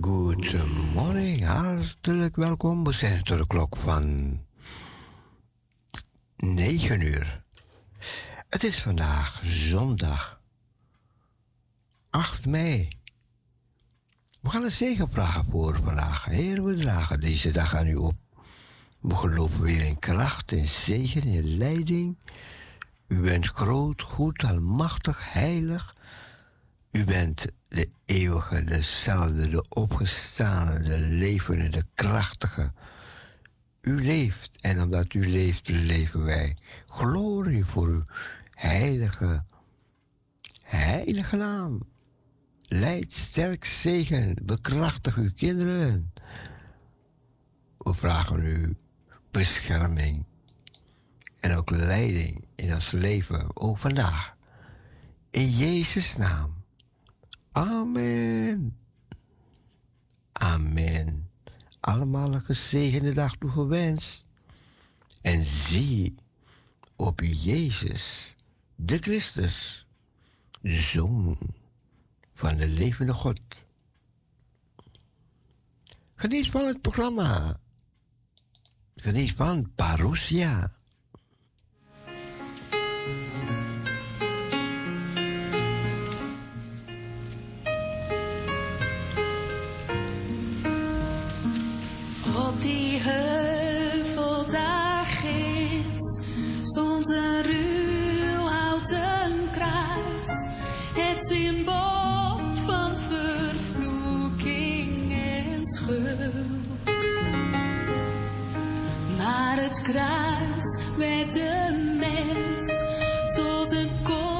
Goedemorgen, hartelijk welkom. We zijn tot de klok van 9 uur. Het is vandaag zondag 8 mei. We gaan een zegen vragen voor vandaag. Heer, we dragen deze dag aan u op. We geloven weer in kracht en zegen in leiding. U bent groot, goed, almachtig, heilig. U bent de eeuwige, dezelfde, de opgestane, de levende, de krachtige. U leeft en omdat u leeft, leven wij. Glorie voor uw heilige, heilige naam. Leid sterk zegen, bekrachtig uw kinderen. We vragen u bescherming en ook leiding in ons leven, ook vandaag. In Jezus' naam. Amen. Amen. Allemaal een gezegende dag toegewenst. En zie op Jezus, de Christus, Zoon van de levende God. Geniet van het programma. Geniet van Parousia. Symbool van vervloeking en schuld. Maar het kruis werd de mens tot een kostbaar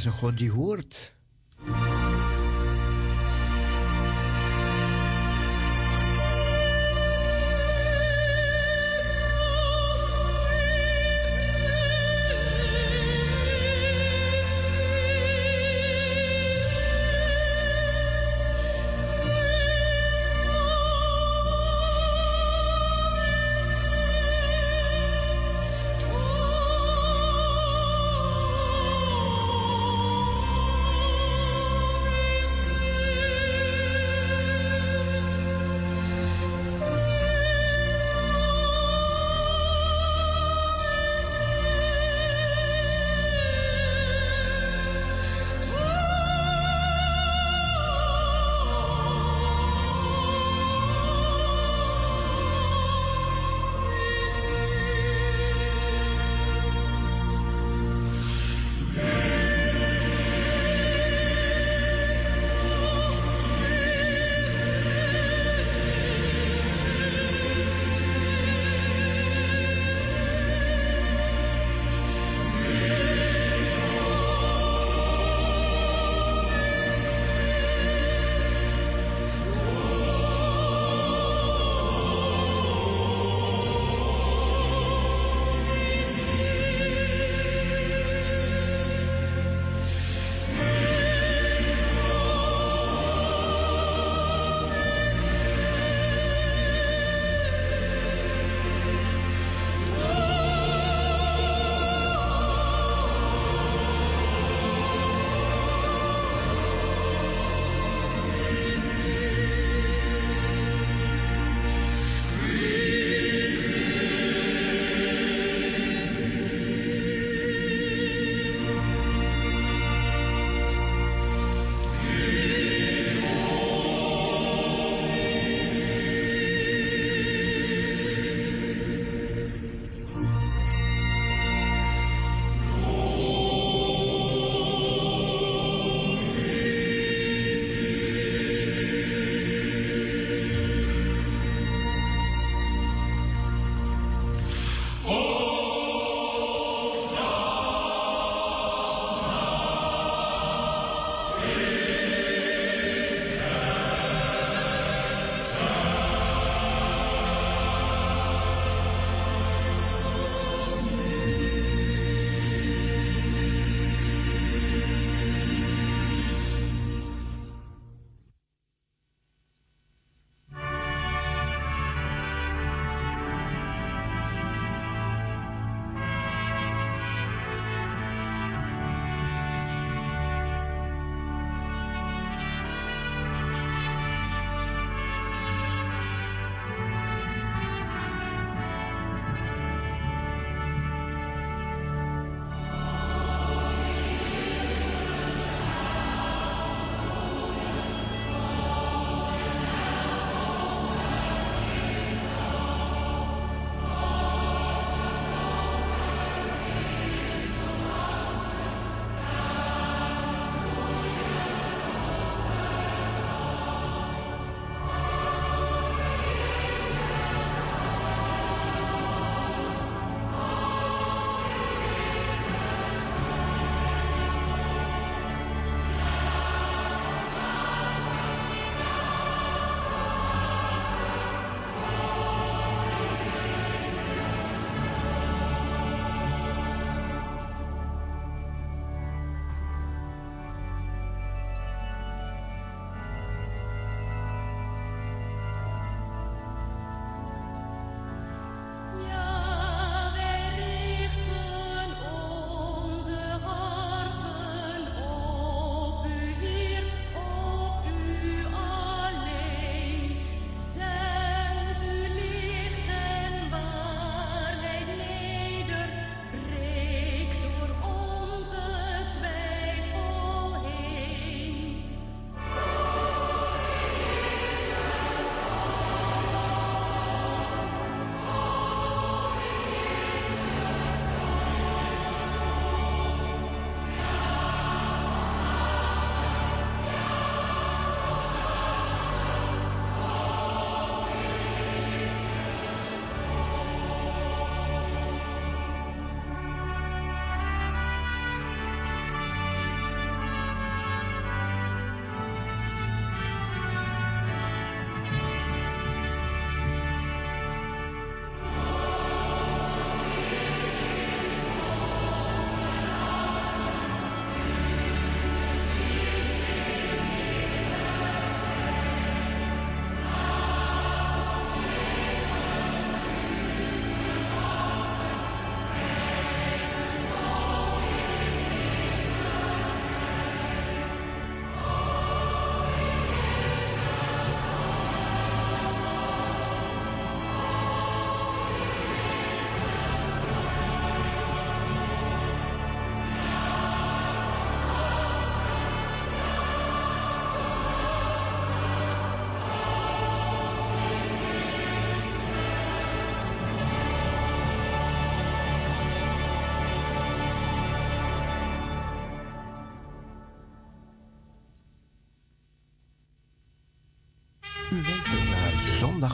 is een God die hoort.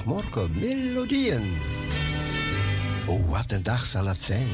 Morkel Melodieën. O wat een dag zal het zijn.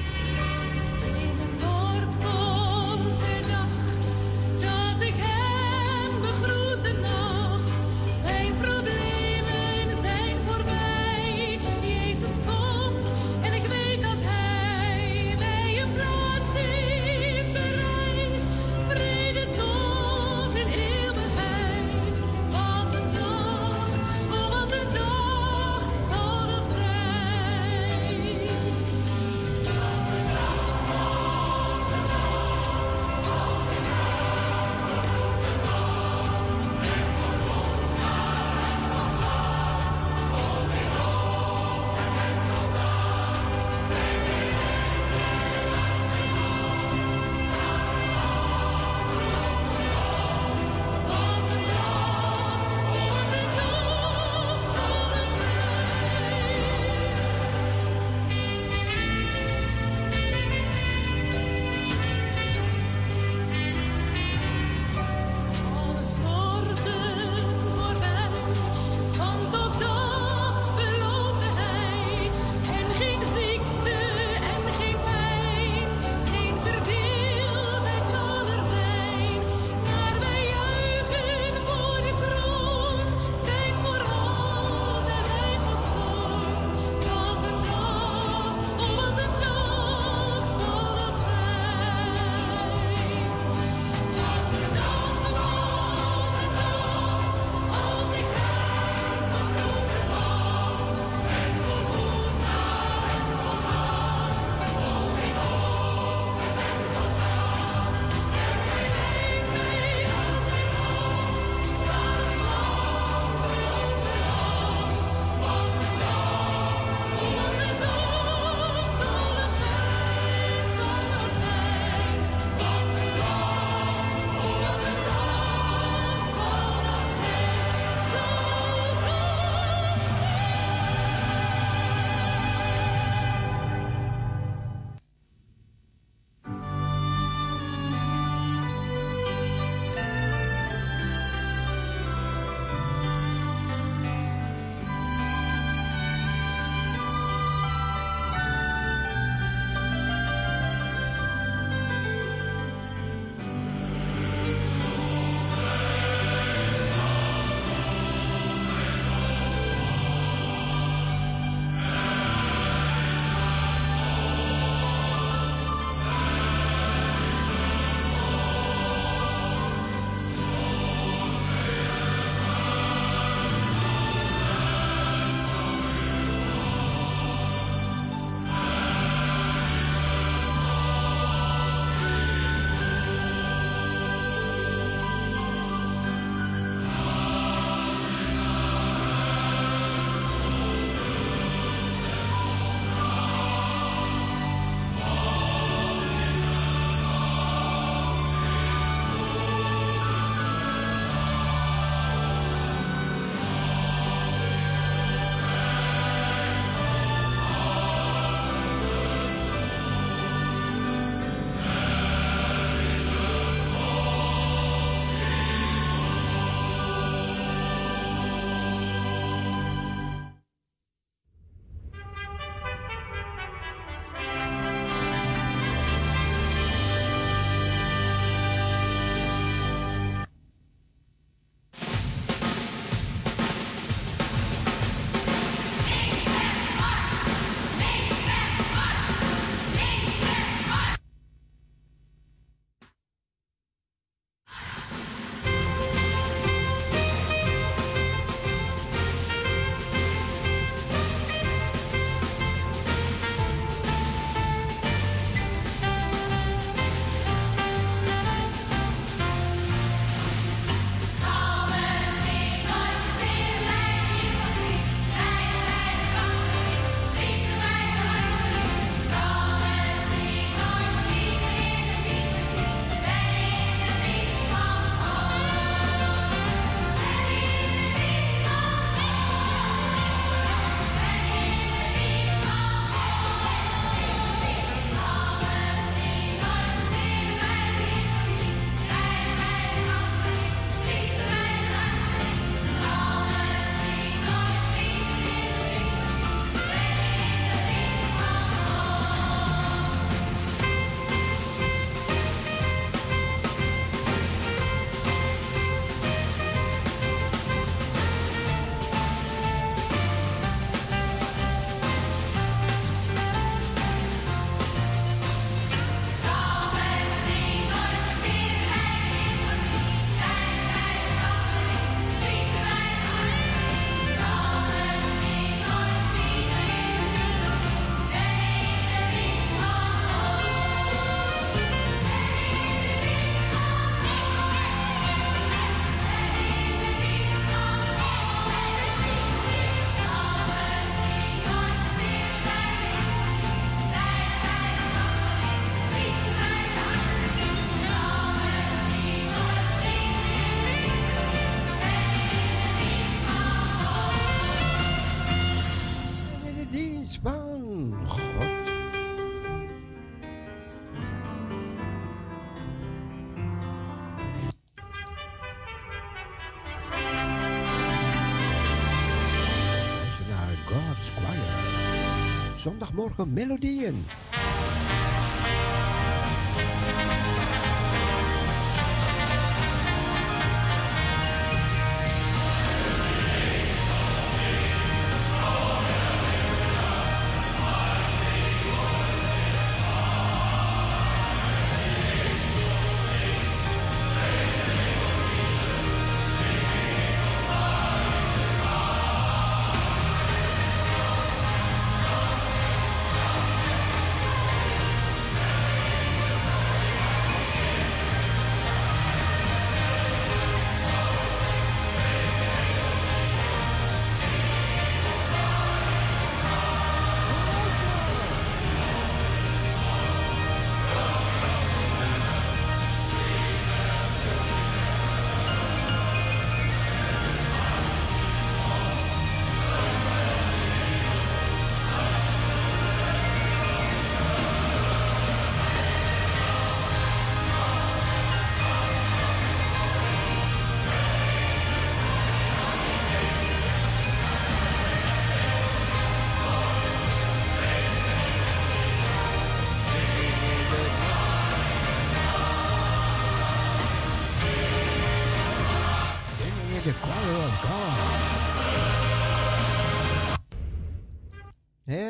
Zondagmorgen melodieën.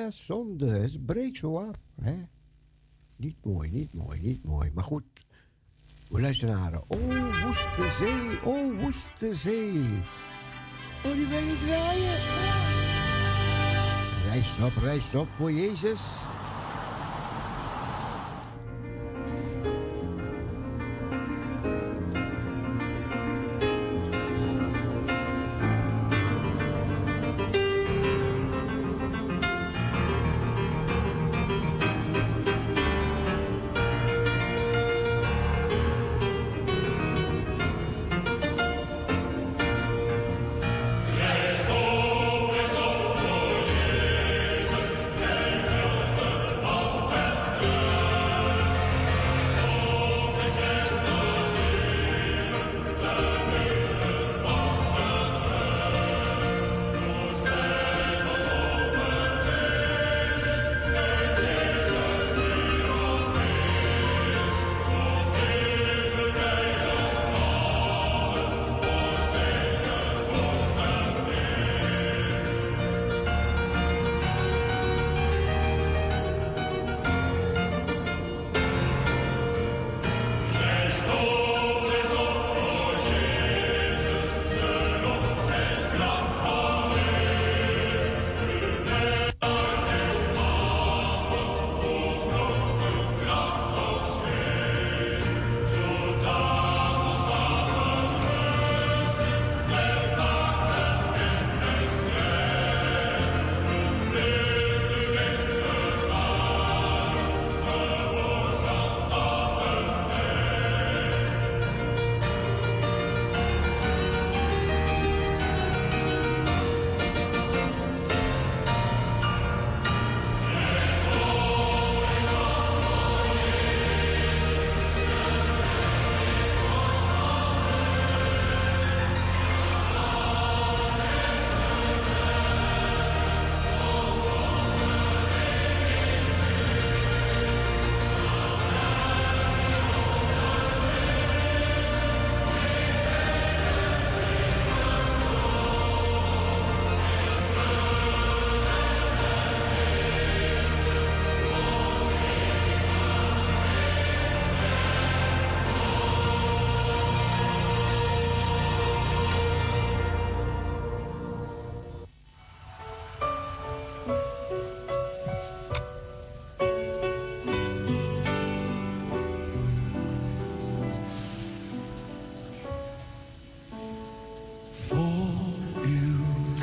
Zonde. Het breekt zo af. Hè? Niet mooi, niet mooi, niet mooi. Maar goed, we luisteren naar... Oh, woeste zee, oh, woeste zee. Oh, die wil niet draaien. Reis op, reis op voor Jezus.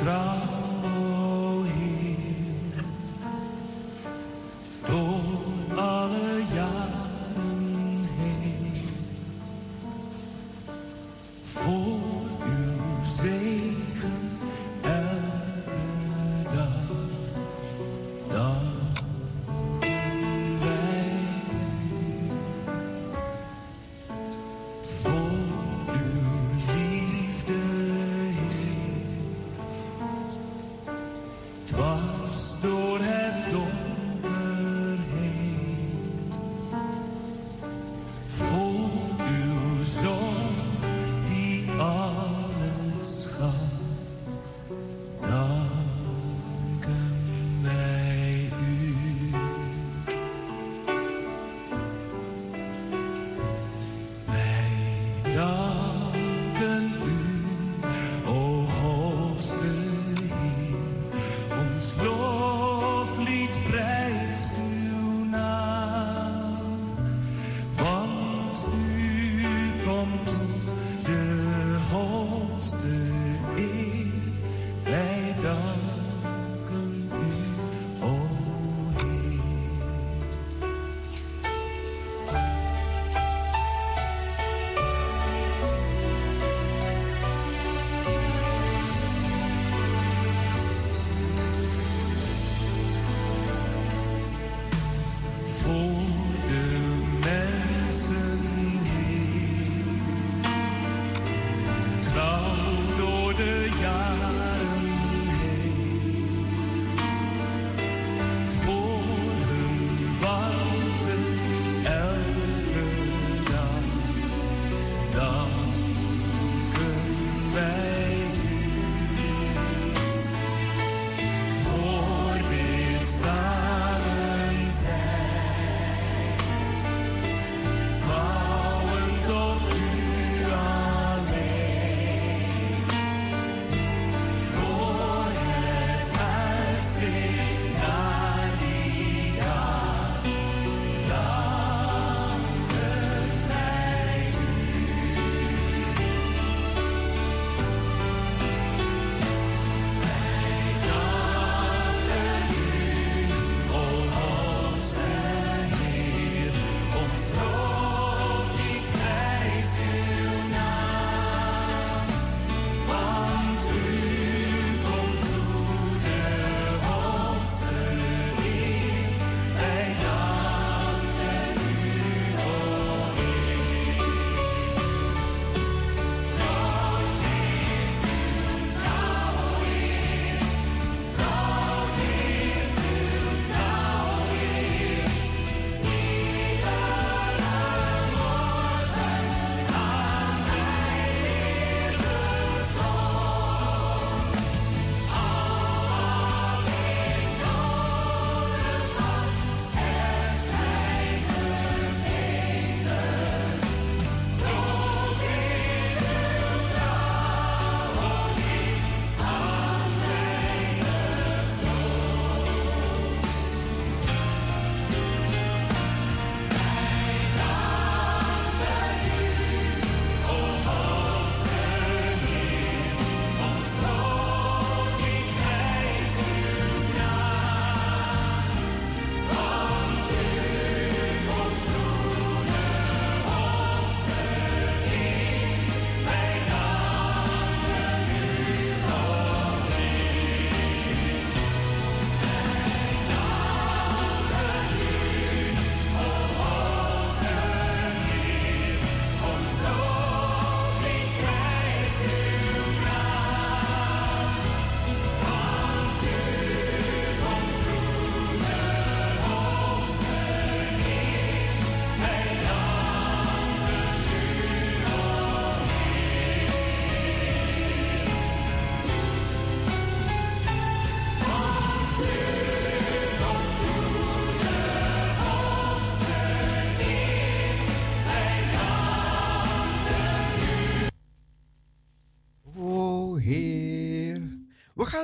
draag.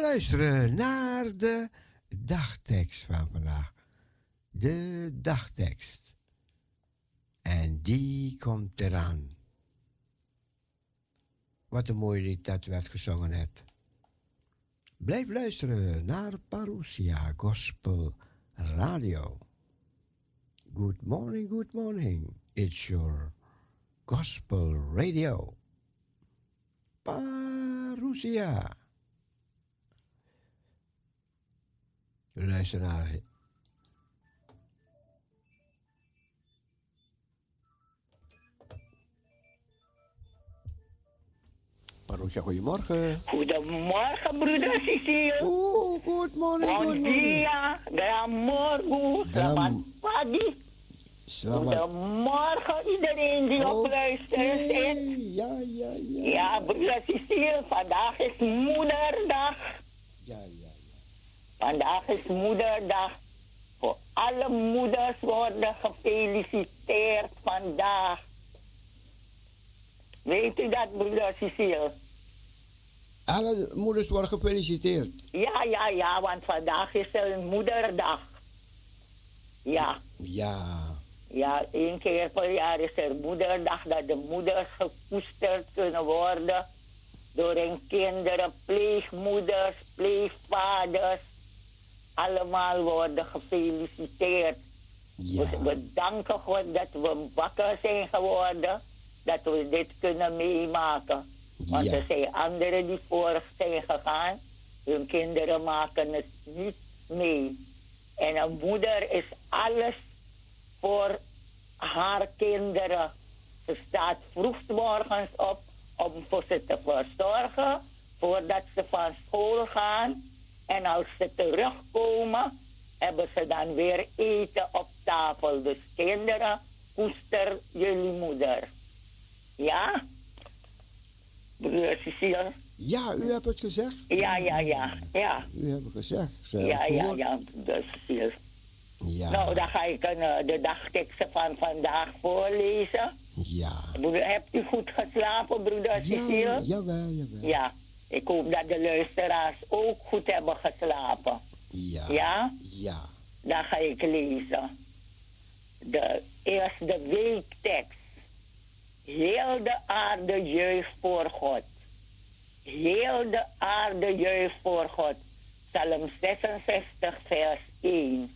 Luisteren naar de dagtekst van vandaag. De dagtekst. En die komt eraan. Wat een mooi lied dat werd gezongen net. Blijf luisteren naar Parousia Gospel Radio. Good morning, good morning. It's your Gospel Radio. Parousia. Luister naar. Parousia, goedemorgen. Goedemorgen, broeder Cecile. Oeh, good morning, good dia, goedemorgen, selamat pagi. Selamat. Goedemorgen iedereen die op luisteren zit. Ja, ja, ja. Ja, broeder Cecile, vandaag is moederdag. Ja, ja. Vandaag is moederdag. Voor alle moeders worden gefeliciteerd vandaag. Weet u dat, broeder Cecile? Alle moeders worden gefeliciteerd. Ja, ja, ja, want vandaag is er een moederdag. Ja. Ja. Ja, één keer per jaar is er moederdag dat de moeders gekoesterd kunnen worden door hun kinderen, pleegmoeders, pleegvaders. Allemaal worden gefeliciteerd. Ja. We, we danken God dat we wakker zijn geworden, dat we dit kunnen meemaken. Want Ja. er zijn anderen die vorig zijn gegaan, hun kinderen maken het niet mee. En een moeder is alles voor haar kinderen. Ze staat vroeg morgens op om voor ze te verzorgen voordat ze van school gaan. En als ze terugkomen, hebben ze dan weer eten op tafel. Dus kinderen, koester jullie moeder. Ja? Broer Cecile? Ja, u hebt het gezegd. Ja, ja, ja, ja. U hebt het gezegd. Ze Ja, ja, ja, broer Cecile. Ja. Nou, dan ga ik een, eh, de dagteksten van vandaag voorlezen. Ja. Broeder, hebt u goed geslapen, broeder Ja, Cecile? jawel, jawel. Ja, ik hoop dat de luisteraars ook goed hebben geslapen. Ja. Ja? Ja. Dan ga ik lezen. De eerste weektekst. Heel de aarde juicht voor God. Heel de aarde juicht voor God. Psalm 66, vers 1.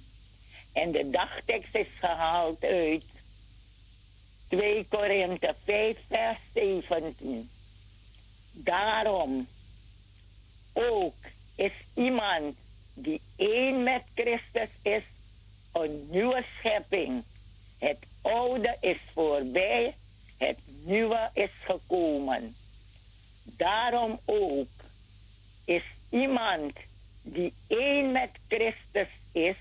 En de dagtekst is gehaald uit 2 Korinthe 5, vers 17. Daarom ook is iemand die één met Christus is, een nieuwe schepping. Het oude is voorbij, het nieuwe is gekomen. Daarom ook is iemand die één met Christus is,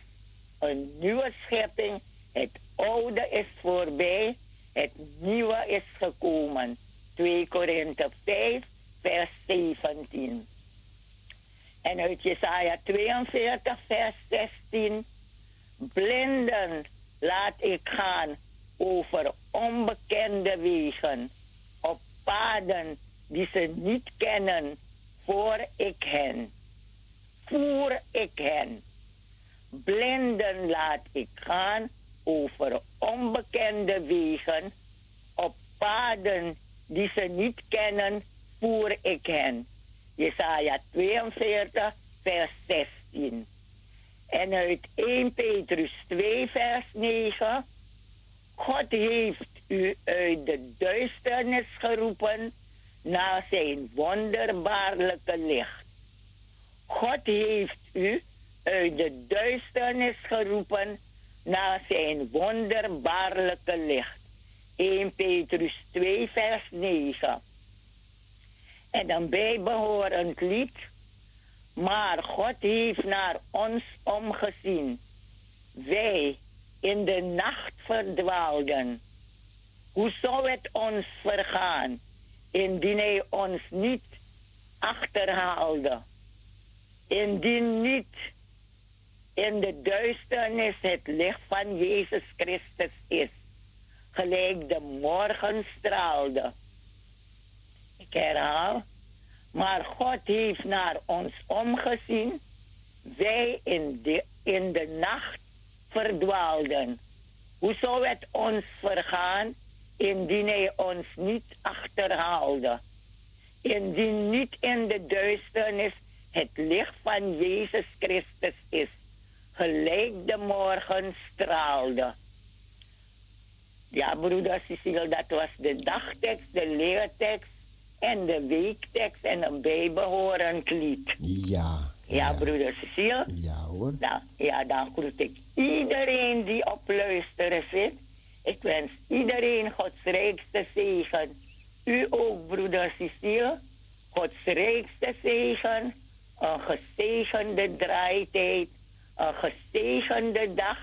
een nieuwe schepping. Het oude is voorbij, het nieuwe is gekomen. 2 Korinthe 5, vers 17. En uit Jesaja 42, vers 16. Blinden laat ik gaan over onbekende wegen, op paden die ze niet kennen, voor ik hen. Voer ik hen. Blinden laat ik gaan over onbekende wegen, op paden die ze niet kennen, voer ik hen. Jesaja 42, vers 16. En uit 1 Petrus 2, vers 9. God heeft u uit de duisternis geroepen naar zijn wonderbaarlijke licht. God heeft u uit de duisternis geroepen naar zijn wonderbaarlijke licht. 1 Petrus 2, vers 9. En een bijbehorend lied. Maar God heeft naar ons omgezien. Wij in de nacht verdwaalden. Hoe zou het ons vergaan indien hij ons niet achterhaalde? Indien niet in de duisternis het licht van Jezus Christus is, gelijk de morgen straalde. Ik herhaal, maar God heeft naar ons omgezien, wij in de, in de nacht verdwaalden. Hoe zou het ons vergaan indien hij ons niet achterhaalde? Indien niet in de duisternis het licht van Jezus Christus is, gelijk de morgen straalde. Ja, broeder Cecile, dat was de dagtekst, de leertekst en de weektekst en een bijbehorend lied. Ja. Ja, broeder Cecile? Ja hoor. Nou, ja, dan groet ik iedereen die op luisteren zit. Ik wens iedereen Gods rijkste zegen. U ook, broeder Cecile. Gods rijkste zegen. Een gezegende draaitijd. Een gezegende dag.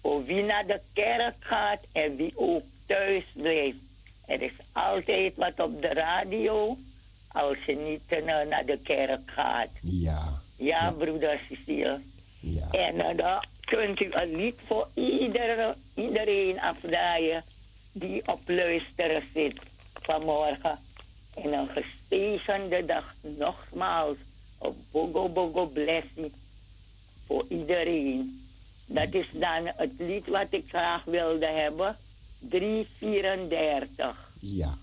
Voor wie naar de kerk gaat en wie ook thuis blijft. Er is altijd wat op de radio als je niet eh, naar de kerk gaat. Ja. Ja, broeder Cecile. Ja. En eh, dan kunt u een lied voor iedere, iedereen afdraaien die op luisteren zit. vanmorgen. En een gezegende dag nogmaals. Een bogo bogo blessing voor iedereen. Dat is dan het lied wat ik graag wilde hebben. 334. Ja.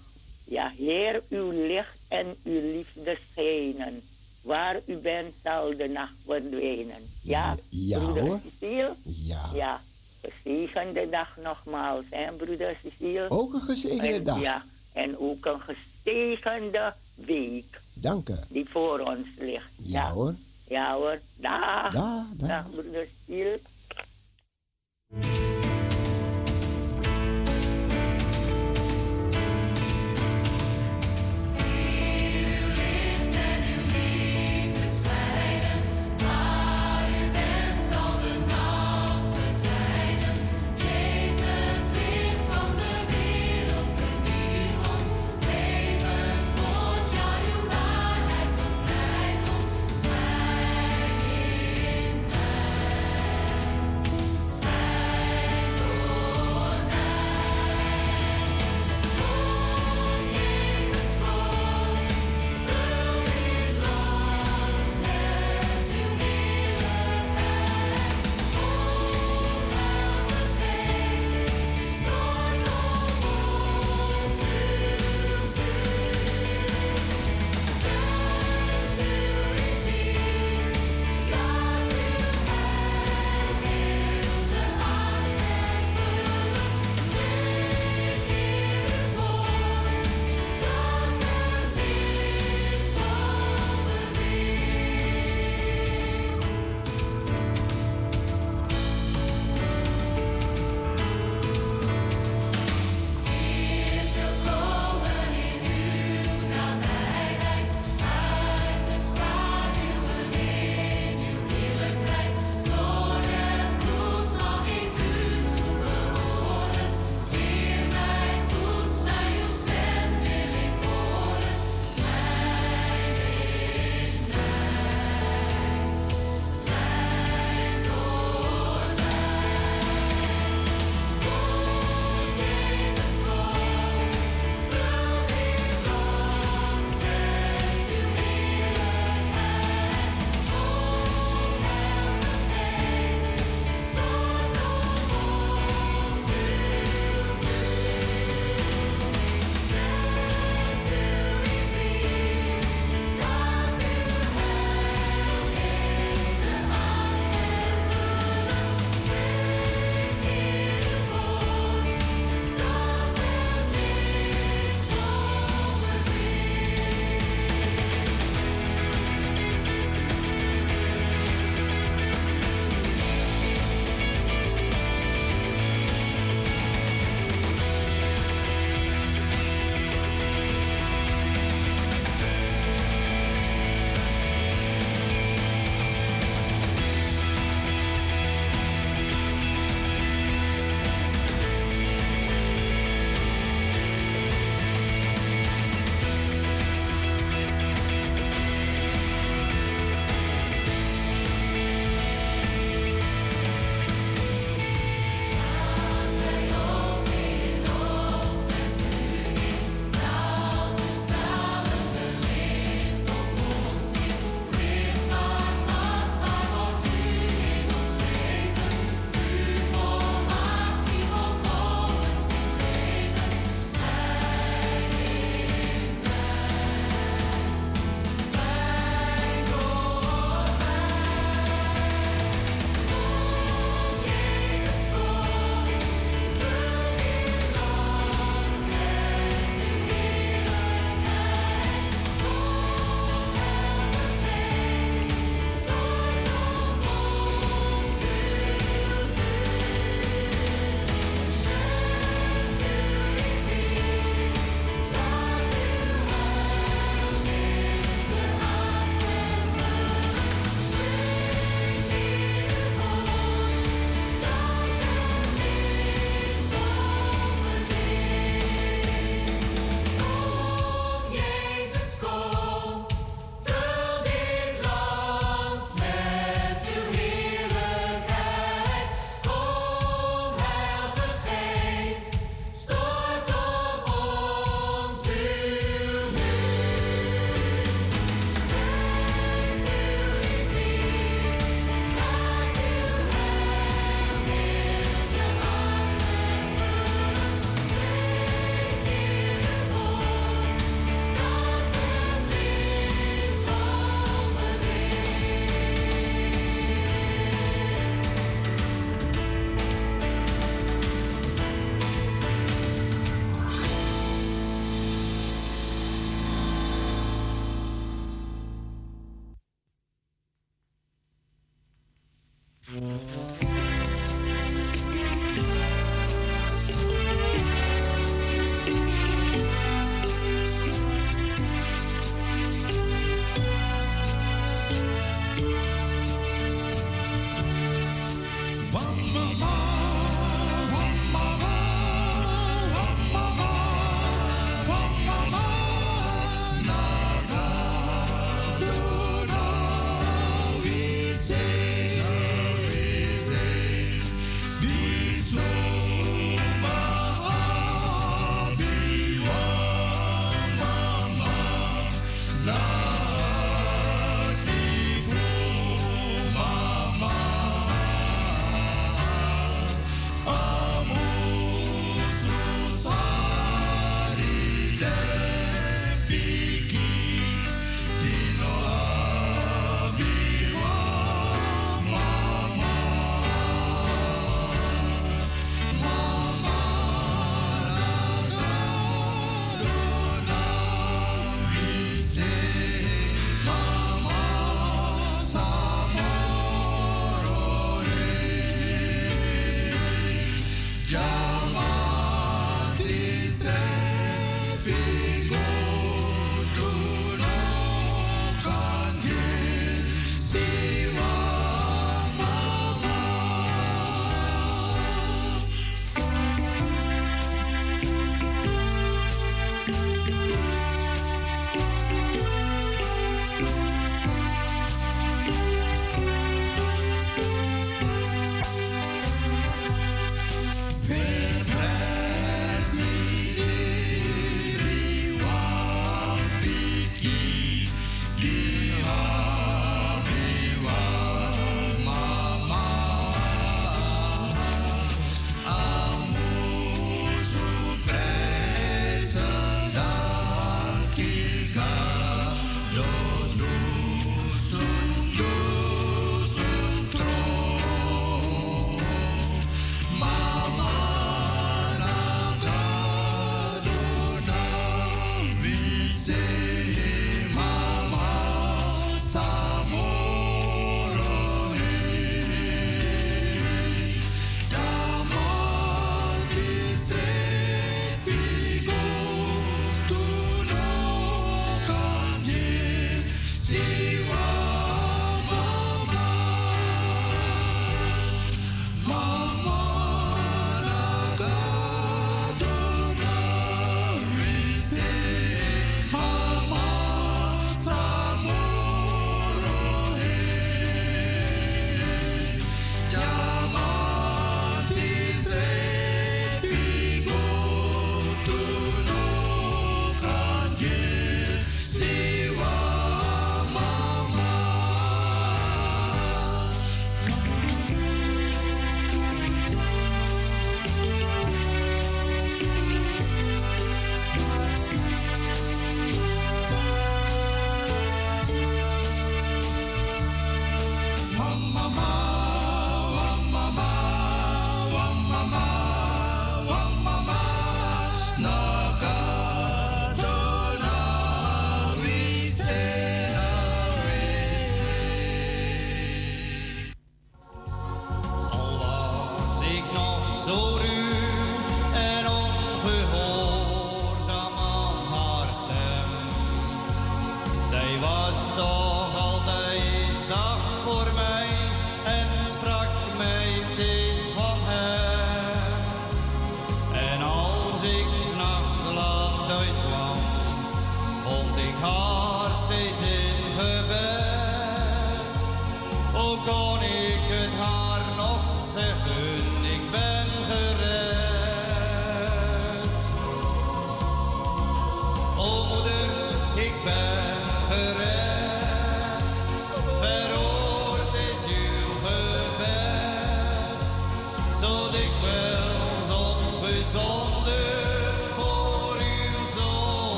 Ja, Heer, uw licht en uw liefde schijnen. Waar u bent, zal de nacht verdwijnen. Ja, ja broeder hoor. Cecile? Ja. Ja, gezegende dag nogmaals, hè, broeder Cecile? Ook een gezegende En- dag. Ja, en ook een gezegende week Dank u. die voor ons ligt. Ja, hoor. Ja hoor. Dag. Dag, dag. Dag, broeder Cecile.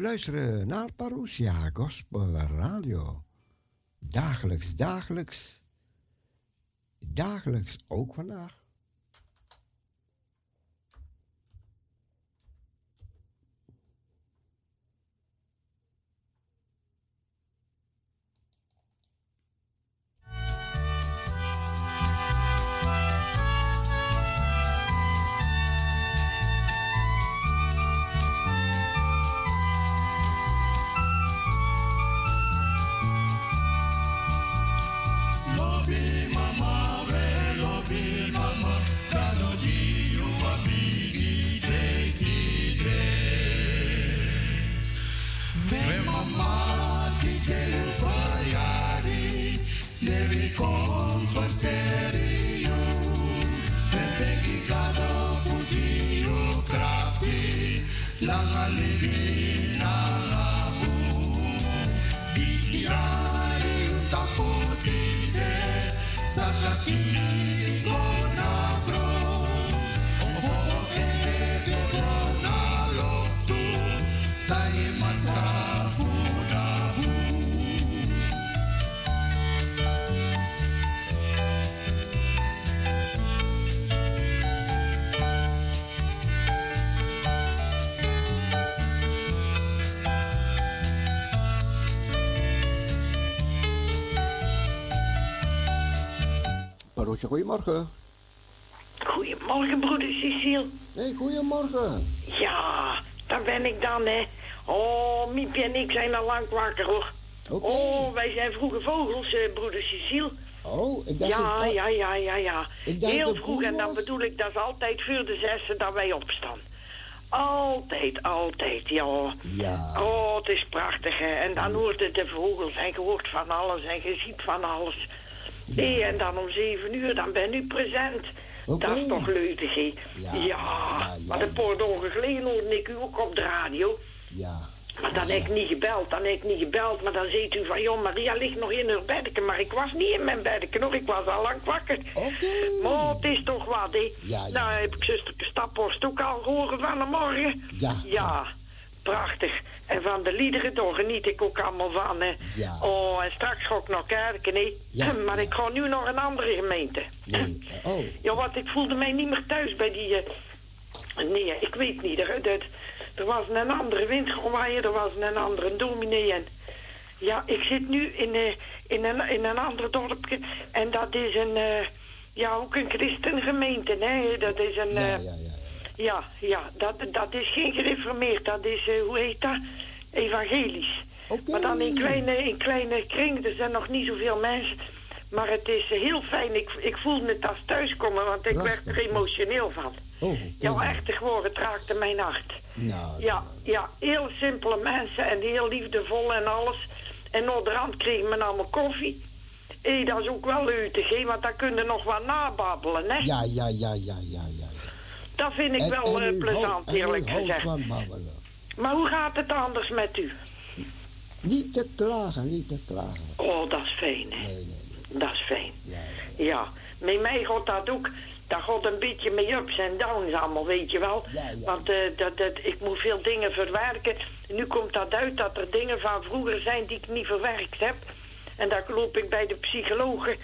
Luisteren naar Parousia Gospel Radio. Dagelijks, dagelijks. Dagelijks ook vandaag. Goedemorgen. Goedemorgen, broeder Cecile. Hey, goedemorgen. Ja, daar ben ik dan, hè. Oh, Miepje en ik zijn al lang wakker, hoor. Oh, wij zijn vroege vogels, eh, broeder Cecile. Oh, ik dacht Ja, ja, ja, ja, ja. Heel vroeg, en dan bedoel ik, dat is altijd voor de zesde dat wij opstaan. Altijd, altijd, ja. Ja. Oh, het is prachtig, hè. En dan hoort je de vogels en je hoort van alles en je ziet van alles. Nee, en dan om zeven uur, dan ben u present. Dat is toch leuk, hè? Ja, Ja, maar paar dagen geleden hoorde ik u ook op de radio. Ja. Maar dan heb ik niet gebeld, dan heb ik niet gebeld. Maar dan ziet u van, joh, Maria ligt nog in haar beddeke. Maar ik was niet in mijn beddeke nog, ik was al lang wakker. Oké. Maar het is toch wat, hè? Ja, ja. Nou heb ik zuster Staphorst ook al gehoord van de morgen. Ja. Ja, prachtig. En van de liederen, daar geniet ik ook allemaal van, hè. Ja. Oh, en straks ga ik nog kerken. Ja, Maar ja. ik ga nu naar een andere gemeente. Nee. Oh. Ja, want ik voelde mij niet meer thuis bij die... eh, nee, ik weet niet. Er, er, er was een andere wind gewaaien, er was een andere dominee. En, ja, ik zit nu in, eh, in, een, in een ander dorpje. En dat is een... eh, ja, ook een christengemeente, hè. Dat is een... Ja, ja, ja. ja, dat, dat is geen gereformeerd. Dat is, eh, hoe heet dat? Evangelisch. Oké. Maar dan in kleine, in kleine kring. Er zijn nog niet zoveel mensen. Maar het is heel fijn. Ik, ik voelde het als thuiskomen, want ik werd er emotioneel van. Oh, echt gewoon, het raakte mijn hart. Nou, Ja, ja, heel simpele mensen en heel liefdevol en alles. En onderhand kregen men allemaal koffie. Hé, dat is ook wel leuk, hè, want dan kun je nog wat nababbelen, hè. Ja, ja, ja, ja, ja, ja. Dat vind ik wel eh, plezant, eerlijk gezegd. Maar hoe gaat het anders met u? Niet te klagen, niet te klagen. Oh, dat is fijn, hè. Nee, nee. Dat is fijn. Ja, ja. Ja, met mij gaat dat ook. Dat gaat een beetje met ups en downs allemaal, weet je wel. Ja. Want eh, dat, dat, ik moet veel dingen verwerken. Nu komt dat uit dat er dingen van vroeger zijn die ik niet verwerkt heb. En daar loop ik bij de psychologen.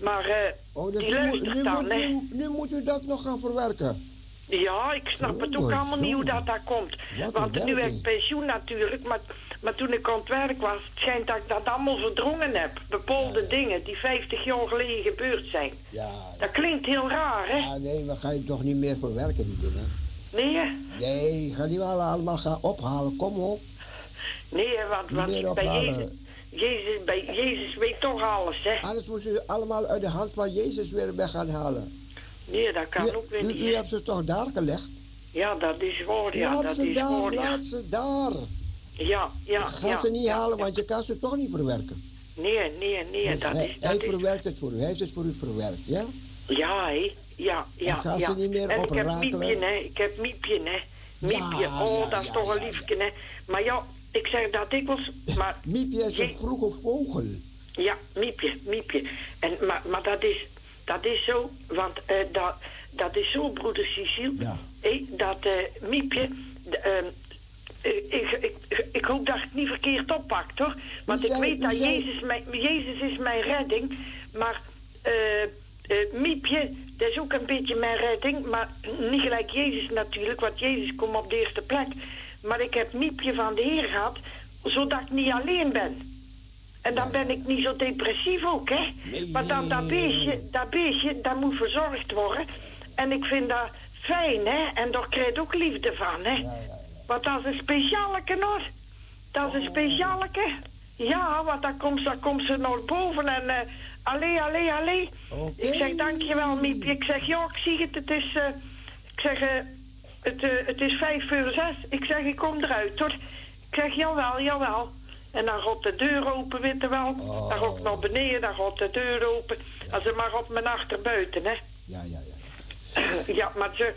Maar eh Oh, dus die nu, luistert nu, dan, moet, nu moet u dat nog gaan verwerken. Ja, ik snap het ook allemaal niet hoe dat daar komt. Want nu heb ik pensioen natuurlijk, maar, maar toen ik aan het werk was, het schijnt dat ik dat allemaal verdrongen heb. Bepaalde dingen die 50 jaar geleden gebeurd zijn. Ja, Dat klinkt heel raar, hè? ja, nee, we gaan je toch niet meer verwerken, die dingen. Nee? Nee, ga die wel allemaal gaan ophalen. Kom op. Nee, want, Niet want bij ophalen. Jezus, Jezus, bij Jezus weet toch alles, hè? Anders moet u allemaal uit de hand van Jezus weer weg gaan halen. Nee, dat kan U, ook weer niet. u hè. hebt ze toch daar gelegd? Ja, dat is waar, ja, laat dat ze is daar, waar, ja. laat ze daar. Ja, ja, Ga ja, ze niet ja, halen, want je kan ze toch niet verwerken. Nee, nee, nee, Dus dat hij, is... hij is verwerkt het voor u. Hij heeft het voor u verwerkt, ja? Ja, hé. Ja, ja, ga ze ja. niet meer en ik heb. Miepje, hè. Ik heb Miepje, hè. Miepje, oh, dat is toch een liefje, hè. Maar ja, ik zeg dat dikwijls, maar... Miepje is een vroege vogel. Ja, Miepje, Miepje. En, maar, maar dat is, dat is zo, want eh, dat, dat is zo, broeder Cecile, Ja. hé, dat eh, Miepje... ehm, eh, ik, ik, ik hoop dat ik het niet verkeerd oppak, toch? Want ik weet dat Jezus, mijn, Jezus is mijn redding. Maar eh eh, Miepje, dat is ook een beetje mijn redding. Maar niet gelijk Jezus natuurlijk, want Jezus komt op de eerste plek. Maar ik heb Miepje van de Heer gehad, zodat ik niet alleen ben. En dan ben ik niet zo depressief ook, hè? Nee. Maar dan dat beestje, dat beestje, dat moet verzorgd worden. En ik vind dat fijn, hè? En daar krijg je ook liefde van, hè? Want dat is een specialeke, hoor. Dat is een specialeke. Ja, want dan komt, dan komt ze naar boven en... eh allee, allee, allee. Ik zeg, dankjewel, Miepje. Ik zeg, ja, ik zie het. Het is... eh, ik zeg, eh, het, het is vijf voor zes. Ik zeg, ik kom eruit, hoor. Ik zeg, jawel, jawel. En dan gaat de deur open, weet je wel. Dan ga ik naar beneden, dan gaat de deur open. Als ze maar op mijn achterbuiten, hè. Ja, ja, ja. Ja, maar ze,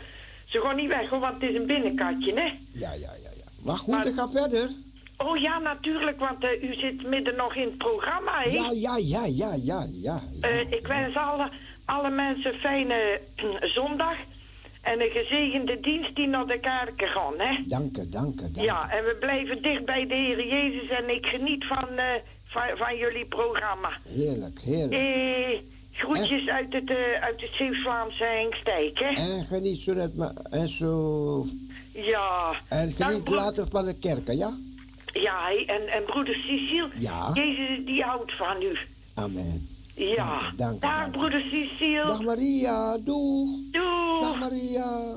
ze gaan niet weg, hoor, want het is een binnenkatje, hè. Ja, ja, ja. ja. Maar goed, Maar- ik ga verder. Oh ja, natuurlijk, want eh, u zit midden nog in het programma, hè. Ja, ja, ja, ja, ja, ja. Eh, ik wens alle, alle mensen fijne zondag. En een gezegende dienst die naar de kerken gaan, hè. Dank u, dank u, dank u. Ja, en we blijven dicht bij de Heer Jezus en ik geniet van, eh, van, van jullie programma. Heerlijk, heerlijk. Eh, groetjes uit het, eh, uit het Zeeuws-Vlaamse Hengstijk, hè? En geniet zo net maar, en zo... Ja. En Dag, geniet later van de kerken, ja? Ja, en, en broeder Cecile, Ja. Jezus die houdt van u. Amen. Ja. Dank u, dank Dag, dank broeder Cecile. Dag Maria, doeg. Doeg. Dag Maria.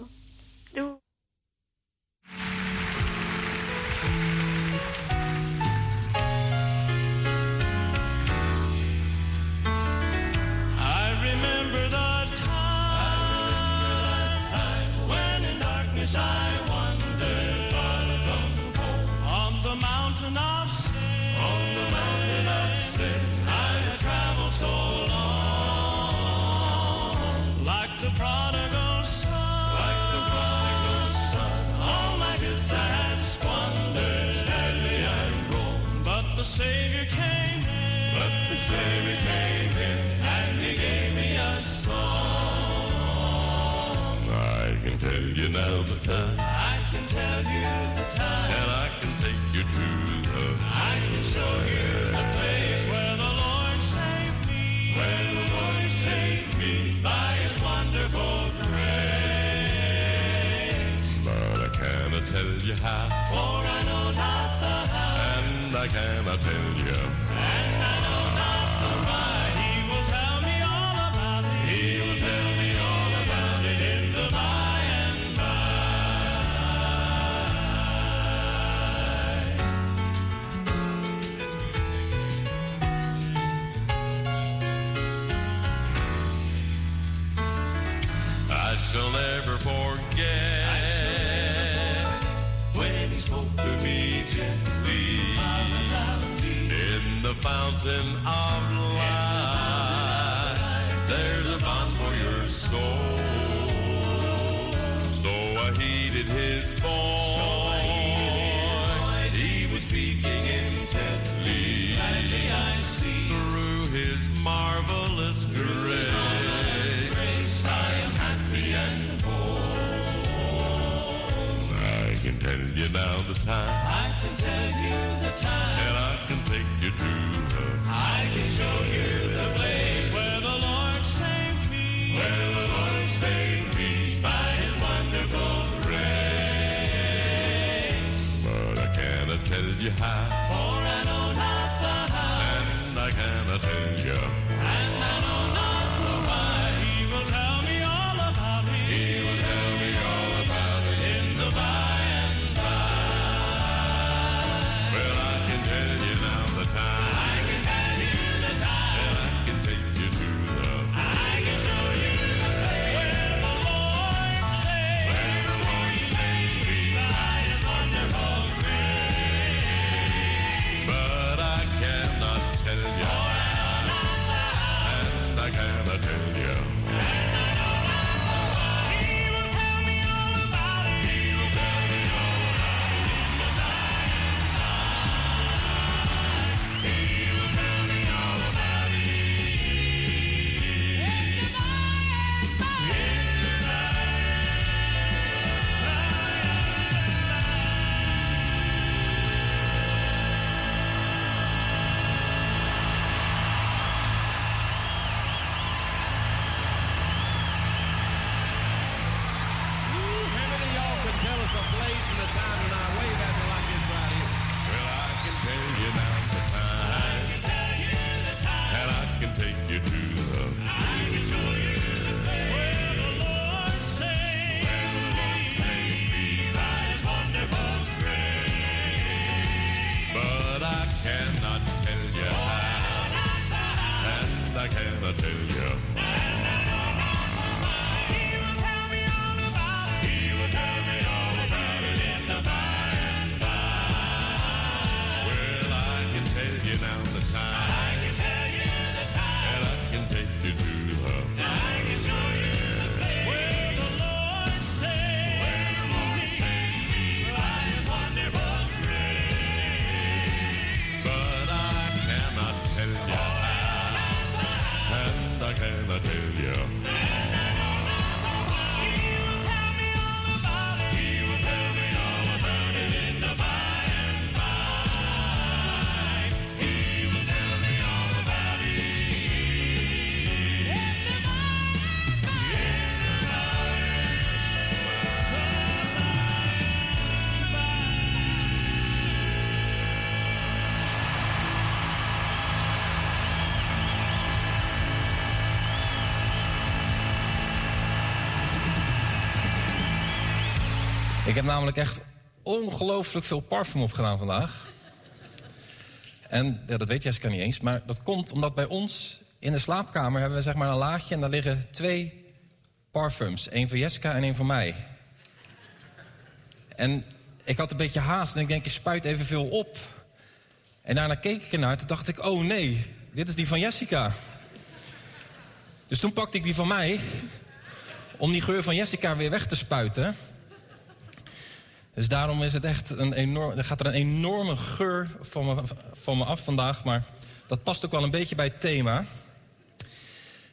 Doeg. I remember the Savior came in. But the Savior came in, and He gave me a song. I can tell you now the time, I can tell you the time. and I can take you to the I can show you the place where the Lord saved me. where the Lord saved me. by His wonderful grace. But I cannot tell you how, For I cannot tell you. Ik heb namelijk echt ongelooflijk veel parfum opgedaan vandaag. En ja, dat weet Jessica niet eens, maar dat komt omdat bij ons in de slaapkamer hebben we zeg maar een laadje en daar liggen twee parfums. één voor Jessica en één voor mij. En ik had een beetje haast en ik denk, je spuit evenveel op. En daarna keek ik ernaar, toen dacht ik, oh nee, dit is die van Jessica. Dus toen pakte ik die van mij om die geur van Jessica weer weg te spuiten. Dus daarom is het echt een enorm, er gaat er een enorme geur van me, van me af vandaag. Maar dat past ook wel een beetje bij het thema.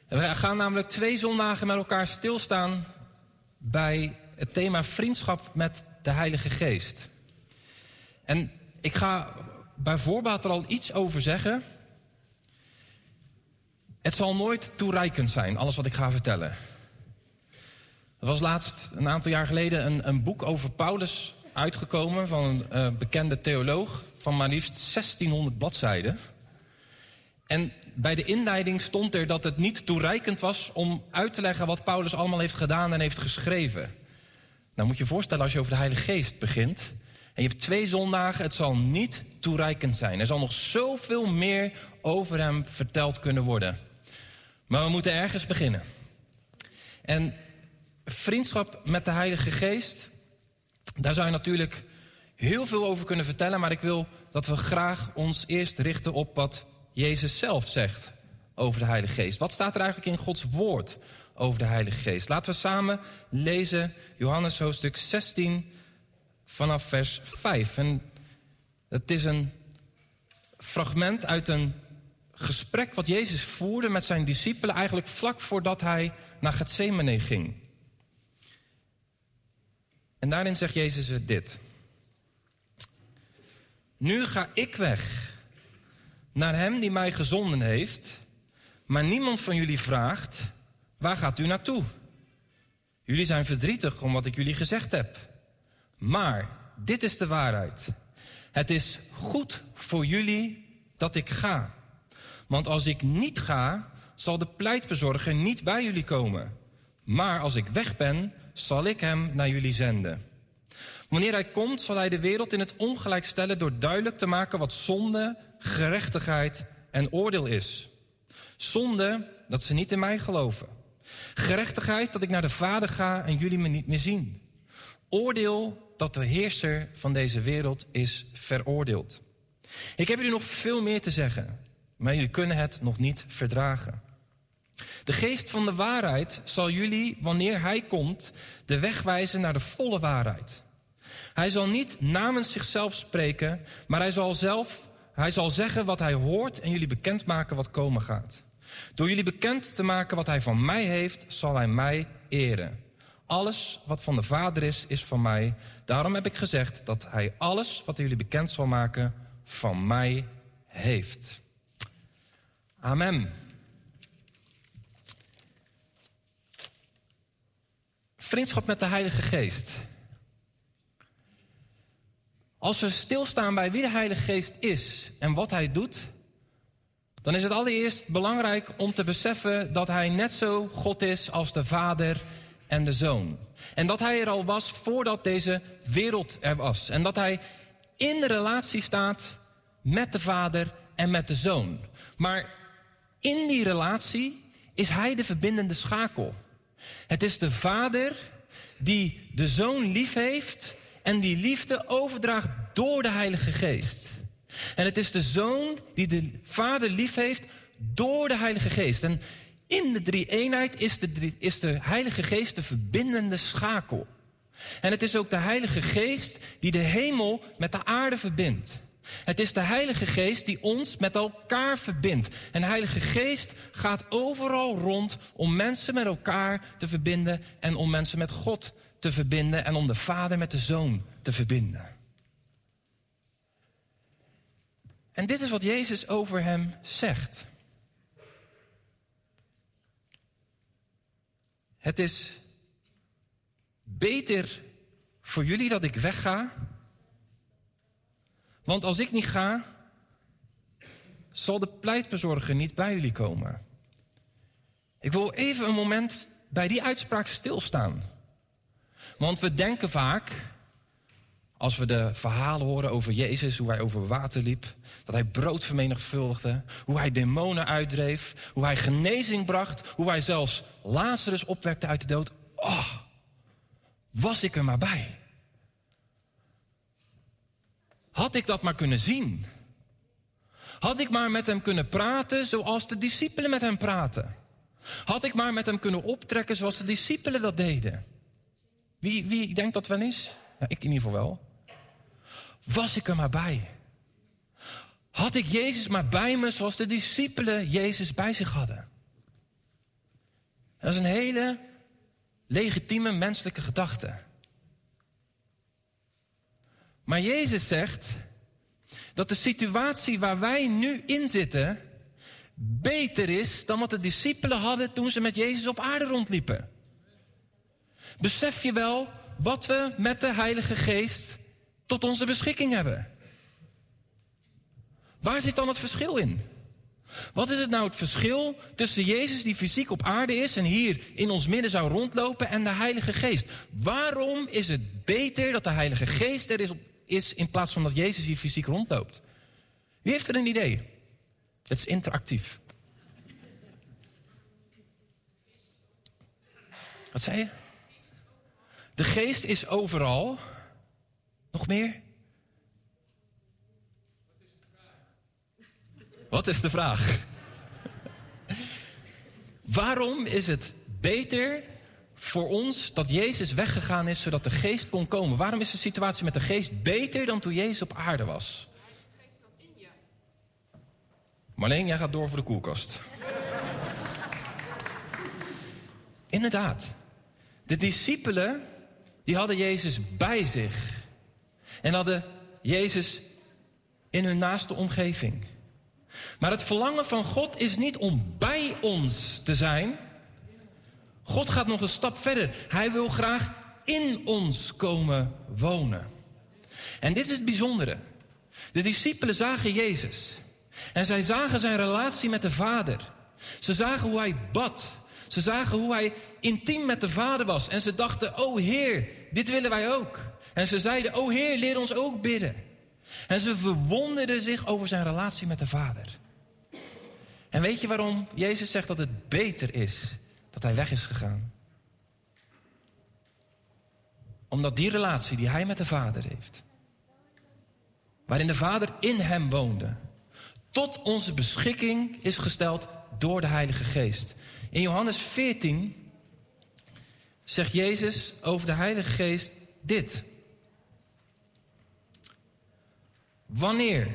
We gaan namelijk twee zondagen met elkaar stilstaan bij het thema vriendschap met de Heilige Geest. En ik ga bij voorbaat er al iets over zeggen. Het zal nooit toereikend zijn, alles wat ik ga vertellen. Er was laatst, een aantal jaar geleden, een, een boek over Paulus uitgekomen van een eh, bekende theoloog van maar liefst 1600 bladzijden. En bij de inleiding stond er dat het niet toereikend was om uit te leggen wat Paulus allemaal heeft gedaan en heeft geschreven. Nou moet je je voorstellen als je over de Heilige Geest begint. En je hebt twee zondagen, het zal niet toereikend zijn. Er zal nog zoveel meer over hem verteld kunnen worden. Maar we moeten ergens beginnen. En vriendschap met de Heilige Geest, daar zou je natuurlijk heel veel over kunnen vertellen. Maar ik wil dat we graag ons eerst richten op wat Jezus zelf zegt over de Heilige Geest. Wat staat er eigenlijk in Gods woord over de Heilige Geest? Laten we samen lezen Johannes hoofdstuk 16 vanaf vers 5. En het is een fragment uit een gesprek wat Jezus voerde met zijn discipelen, eigenlijk vlak voordat hij naar Gethsemane ging. En daarin zegt Jezus dit. Nu ga ik weg naar hem die mij gezonden heeft, maar niemand van jullie vraagt, waar gaat u naartoe? Jullie zijn verdrietig om wat ik jullie gezegd heb. Maar dit is de waarheid. Het is goed voor jullie dat ik ga. Want als ik niet ga, zal de pleitbezorger niet bij jullie komen. Maar als ik weg ben, zal ik hem naar jullie zenden. Wanneer hij komt, zal hij de wereld in het ongelijk stellen door duidelijk te maken wat zonde, gerechtigheid en oordeel is. Zonde, dat ze niet in mij geloven. Gerechtigheid, dat ik naar de Vader ga en jullie me niet meer zien. Oordeel, dat de heerser van deze wereld is veroordeeld. Ik heb jullie nog veel meer te zeggen, maar jullie kunnen het nog niet verdragen. De geest van de waarheid zal jullie, wanneer hij komt, de weg wijzen naar de volle waarheid. Hij zal niet namens zichzelf spreken, maar hij zal zelf, hij zal zeggen wat hij hoort en jullie bekendmaken wat komen gaat. Door jullie bekend te maken wat hij van mij heeft, zal hij mij eren. Alles wat van de Vader is, is van mij. Daarom heb ik gezegd dat hij alles wat hij jullie bekend zal maken, van mij heeft. Amen. Vriendschap met de Heilige Geest. Als we stilstaan bij wie de Heilige Geest is en wat hij doet, dan is het allereerst belangrijk om te beseffen dat hij net zo God is als de Vader en de Zoon. En dat hij er al was voordat deze wereld er was. En dat hij in relatie staat met de Vader en met de Zoon. Maar in die relatie is hij de verbindende schakel. Het is de Vader die de Zoon lief heeft en die liefde overdraagt door de Heilige Geest. En het is de Zoon die de Vader lief heeft door de Heilige Geest. En in de drie eenheid is de, is de Heilige Geest de verbindende schakel. En het is ook de Heilige Geest die de hemel met de aarde verbindt. Het is de Heilige Geest die ons met elkaar verbindt. En de Heilige Geest gaat overal rond om mensen met elkaar te verbinden en om mensen met God te verbinden en om de Vader met de Zoon te verbinden. En dit is wat Jezus over hem zegt. Het is beter voor jullie dat ik wegga. Want als ik niet ga, zal de pleitbezorger niet bij jullie komen. Ik wil even een moment bij die uitspraak stilstaan. Want we denken vaak, als we de verhalen horen over Jezus, hoe hij over water liep, dat hij brood vermenigvuldigde, hoe hij demonen uitdreef, hoe hij genezing bracht, hoe hij zelfs Lazarus opwekte uit de dood. Oh, was ik er maar bij. Had ik dat maar kunnen zien. Had ik maar met hem kunnen praten zoals de discipelen met hem praten. Had ik maar met hem kunnen optrekken zoals de discipelen dat deden. Wie, wie denkt dat wel eens? Ja, ik in ieder geval wel. Was ik er maar bij. Had ik Jezus maar bij me zoals de discipelen Jezus bij zich hadden. Dat is een hele legitieme menselijke gedachte. Maar Jezus zegt dat de situatie waar wij nu in zitten beter is dan wat de discipelen hadden toen ze met Jezus op aarde rondliepen. Besef je wel wat we met de Heilige Geest tot onze beschikking hebben? Waar zit dan het verschil in? Wat is het nou het verschil tussen Jezus die fysiek op aarde is en hier in ons midden zou rondlopen en de Heilige Geest? Waarom is het beter dat de Heilige Geest er is, is in plaats van dat Jezus hier fysiek rondloopt? Wie heeft er een idee? Het is interactief. Wat zei je? De geest is overal. Nog meer? Wat is de vraag? Waarom is het beter voor ons dat Jezus weggegaan is zodat de geest kon komen? Waarom is de situatie met de geest beter dan toen Jezus op aarde was? Marleen, jij gaat door voor de koelkast. Inderdaad. De discipelen die hadden Jezus bij zich. En hadden Jezus in hun naaste omgeving. Maar het verlangen van God is niet om bij ons te zijn. God gaat nog een stap verder. Hij wil graag in ons komen wonen. En dit is het bijzondere. De discipelen zagen Jezus. En zij zagen zijn relatie met de Vader. Ze zagen hoe hij bad. Ze zagen hoe hij intiem met de Vader was. En ze dachten, oh Heer, dit willen wij ook. En ze zeiden, oh Heer, leer ons ook bidden. En ze verwonderden zich over zijn relatie met de Vader. En weet je waarom Jezus zegt dat het beter is dat hij weg is gegaan? Omdat die relatie die hij met de Vader heeft, waarin de Vader in hem woonde, tot onze beschikking is gesteld door de Heilige Geest. In Johannes 14 zegt Jezus over de Heilige Geest dit. Wanneer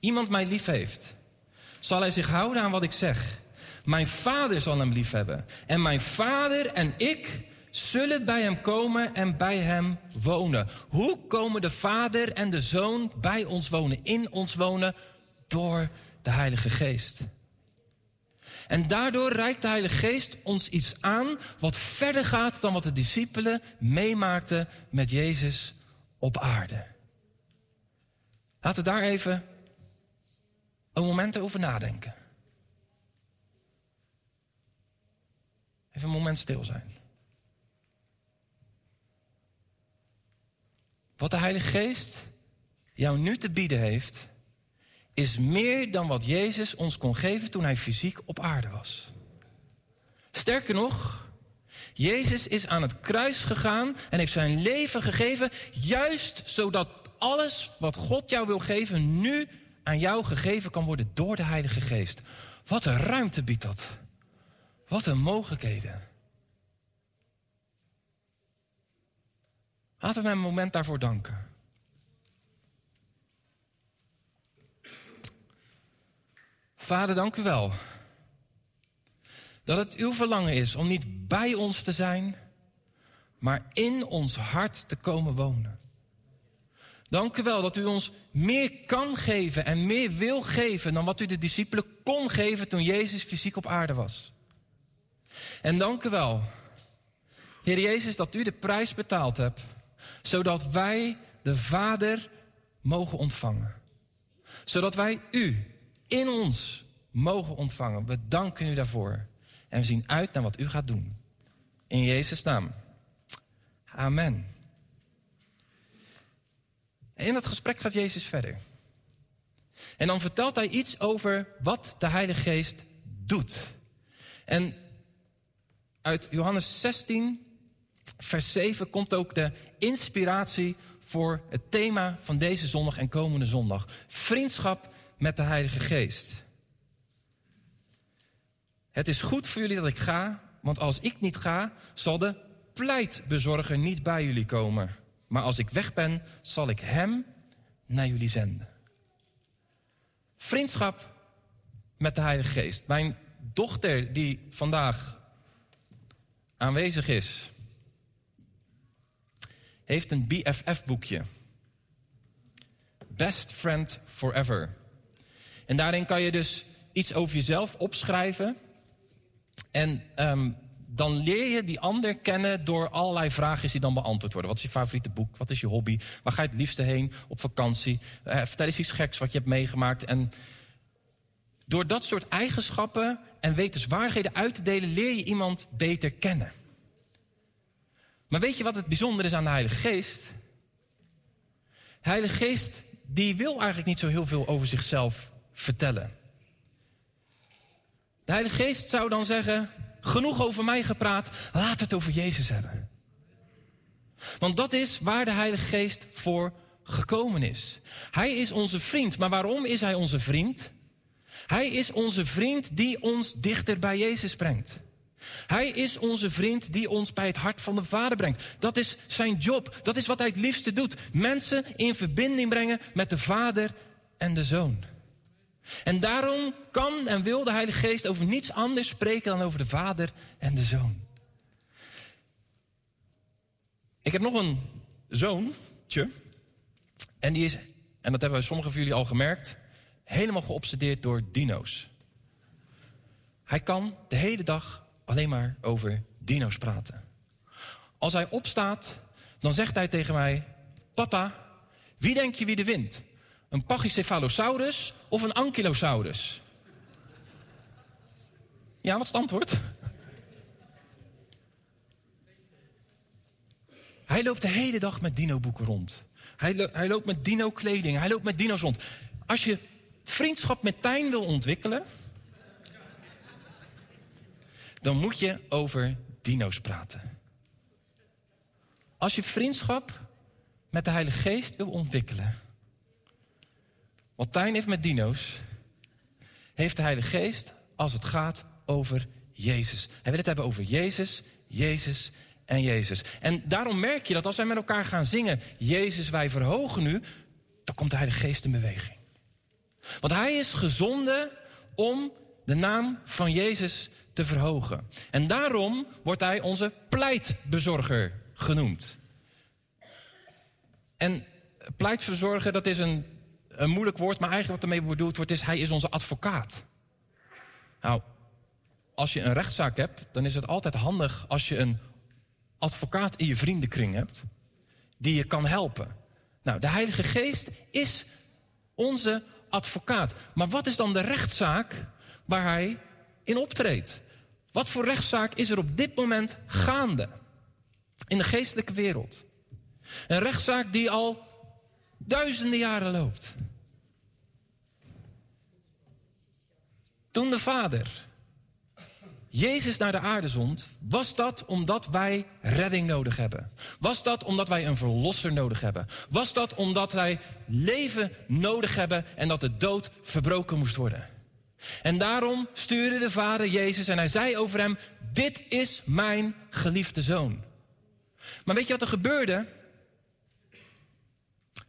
iemand mij lief heeft, zal hij zich houden aan wat ik zeg. Mijn vader zal hem lief hebben. En mijn vader en ik zullen bij hem komen en bij hem wonen. Hoe komen de vader en de zoon bij ons wonen, in ons wonen? Door de Heilige Geest. En daardoor reikt de Heilige Geest ons iets aan wat verder gaat dan wat de discipelen meemaakten met Jezus op aarde. Laten we daar even een moment over nadenken. Even een moment stil zijn. Wat de Heilige Geest jou nu te bieden heeft, is meer dan wat Jezus ons kon geven toen hij fysiek op aarde was. Sterker nog, Jezus is aan het kruis gegaan en heeft zijn leven gegeven, juist zodat alles wat God jou wil geven, nu aan jou gegeven kan worden door de Heilige Geest. Wat een ruimte biedt dat. Wat een mogelijkheden. Laten we hem een moment daarvoor danken. Vader, dank u wel. Dat het uw verlangen is om niet bij ons te zijn, maar in ons hart te komen wonen. Dank u wel dat u ons meer kan geven en meer wil geven dan wat u de discipelen kon geven toen Jezus fysiek op aarde was. En dank u wel, Heer Jezus, dat u de prijs betaald hebt, zodat wij de Vader mogen ontvangen. Zodat wij u in ons mogen ontvangen. We danken u daarvoor. En we zien uit naar wat u gaat doen. In Jezus' naam. Amen. En in dat gesprek gaat Jezus verder. En dan vertelt hij iets over wat de Heilige Geest doet. En uit Johannes 16, vers 7 komt ook de inspiratie voor het thema van deze zondag en komende zondag. Vriendschap met de Heilige Geest. Het is goed voor jullie dat ik ga, want als ik niet ga, zal de pleitbezorger niet bij jullie komen. Maar als ik weg ben, zal ik hem naar jullie zenden. Vriendschap met de Heilige Geest. Mijn dochter, die vandaag aanwezig is, heeft een BFF-boekje. Best Friend Forever. En daarin kan je dus iets over jezelf opschrijven. En um, dan leer je die ander kennen door allerlei vragen die dan beantwoord worden. Wat is je favoriete boek? Wat is je hobby? Waar ga je het liefste heen op vakantie? Uh, vertel eens iets geks wat je hebt meegemaakt. En door dat soort eigenschappen en wetenswaardigheden uit te delen, leer je iemand beter kennen. Maar weet je wat het bijzonder is aan de Heilige Geest? De Heilige Geest die wil eigenlijk niet zo heel veel over zichzelf vertellen. De Heilige Geest zou dan zeggen: genoeg over mij gepraat, laat het over Jezus hebben. Want dat is waar de Heilige Geest voor gekomen is. Hij is onze vriend, maar waarom is hij onze vriend? Hij is onze vriend die ons dichter bij Jezus brengt. Hij is onze vriend die ons bij het hart van de Vader brengt. Dat is zijn job. Dat is wat hij het liefste doet. Mensen in verbinding brengen met de Vader en de Zoon. En daarom kan en wil de Heilige Geest over niets anders spreken dan over de Vader en de Zoon. Ik heb nog een zoontje. En die is en dat hebben sommigen van jullie al gemerkt, helemaal geobsedeerd door dino's. Hij kan de hele dag alleen maar over dino's praten. Als hij opstaat, dan zegt hij tegen mij: Papa, wie denk je wie er wint? Een Pachycephalosaurus of een Ankylosaurus? Ja, wat is het antwoord? Hij loopt de hele dag met dino-boeken rond. Hij, hij loopt met dino-kleding. Hij loopt met dino's rond. Als je vriendschap met Tijn wil ontwikkelen... dan moet je over dino's praten. Als je vriendschap met de Heilige Geest wil ontwikkelen... wat Tijn heeft met dino's... heeft de Heilige Geest als het gaat over Jezus. Hij wil het hebben over Jezus, Jezus en Jezus. En daarom merk je dat als wij met elkaar gaan zingen... Jezus, wij verhogen u, dan komt de Heilige Geest in beweging. Want hij is gezonden om de naam van Jezus te verhogen. En daarom wordt hij onze pleitbezorger genoemd. En pleitverzorger, dat is een, een moeilijk woord... maar eigenlijk wat ermee bedoeld wordt is... hij is onze advocaat. Nou, als je een rechtszaak hebt, dan is het altijd handig als je een advocaat in je vriendenkring hebt die je kan helpen. Nou, de Heilige Geest is onze advocaat. Maar wat is dan de rechtszaak waar hij in optreedt? Wat voor rechtszaak is er op dit moment gaande in de geestelijke wereld? Een rechtszaak die al duizenden jaren loopt. Toen de Vader Jezus naar de aarde zond, was dat omdat wij redding nodig hebben? Was dat omdat wij een verlosser nodig hebben? Was dat omdat wij leven nodig hebben en dat de dood verbroken moest worden? En daarom stuurde de Vader Jezus en hij zei over hem: Dit is mijn geliefde zoon. Maar weet je wat er gebeurde?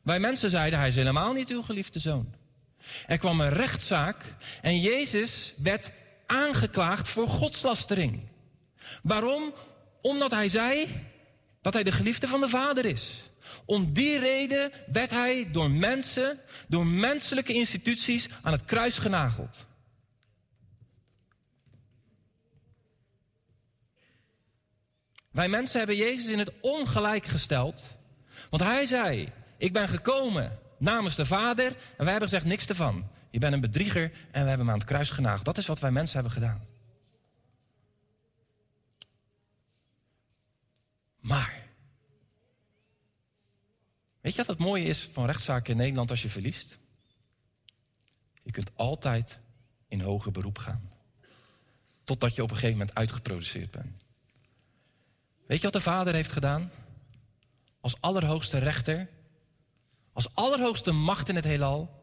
Wij mensen zeiden: Hij is helemaal niet uw geliefde zoon. Er kwam een rechtszaak en Jezus werd aangeklaagd voor godslastering. Waarom? Omdat hij zei dat hij de geliefde van de Vader is. Om die reden werd hij door mensen, door menselijke instituties aan het kruis genageld. Wij mensen hebben Jezus in het ongelijk gesteld. Want hij zei: Ik ben gekomen namens de Vader. En wij hebben gezegd: niks ervan. Je bent een bedrieger en we hebben hem aan het kruis genageld. Dat is wat wij mensen hebben gedaan. Maar. Weet je wat het mooie is van rechtszaken in Nederland als je verliest? Je kunt altijd in hoger beroep gaan. Totdat je op een gegeven moment uitgeproduceerd bent. Weet je wat de vader heeft gedaan? Als allerhoogste rechter, als allerhoogste macht in het heelal,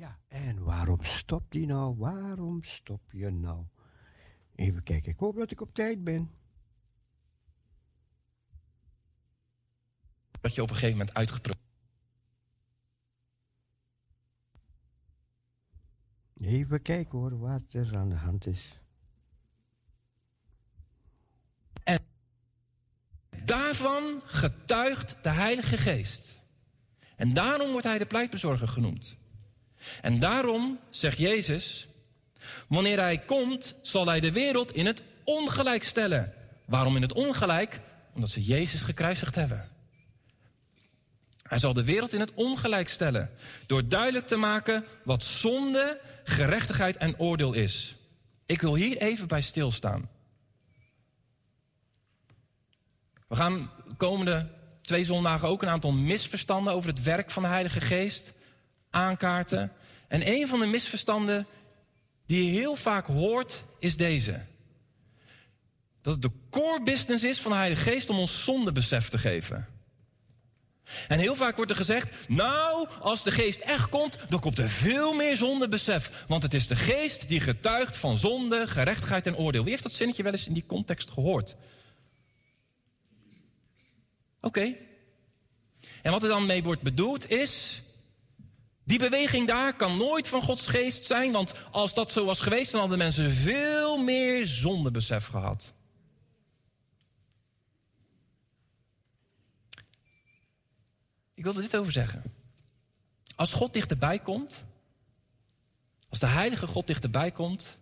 Ja, en waarom stopt die nou? Waarom stop je nou? Even kijken, ik hoop dat ik op tijd ben. dat je op een gegeven moment uitgeproduceerd Even kijken hoor, wat er aan de hand is. Daarvan getuigt de Heilige Geest. En daarom wordt hij de pleitbezorger genoemd. En daarom zegt Jezus: Wanneer hij komt, zal hij de wereld in het ongelijk stellen. Waarom in het ongelijk? Omdat ze Jezus gekruisigd hebben. Hij zal de wereld in het ongelijk stellen. Door duidelijk te maken wat zonde, gerechtigheid en oordeel is. Ik wil hier even bij stilstaan. We gaan de komende twee zondagen ook een aantal misverstanden over het werk van de Heilige Geest aankaarten. En een van de misverstanden die je heel vaak hoort, is deze. Dat het de core business is van de Heilige Geest om ons zondebesef te geven. En heel vaak wordt er gezegd, nou, als de geest echt komt, dan komt er veel meer zondebesef. Want het is de geest die getuigt van zonde, gerechtigheid en oordeel. Wie heeft dat zinnetje wel eens in die context gehoord? Oké. En wat er dan mee wordt bedoeld is, Die beweging daar kan nooit van Gods geest zijn, want als dat zo was geweest, dan hadden mensen veel meer zondebesef gehad. Ik wil er dit over zeggen. Als God dichterbij komt, als de heilige God dichterbij komt,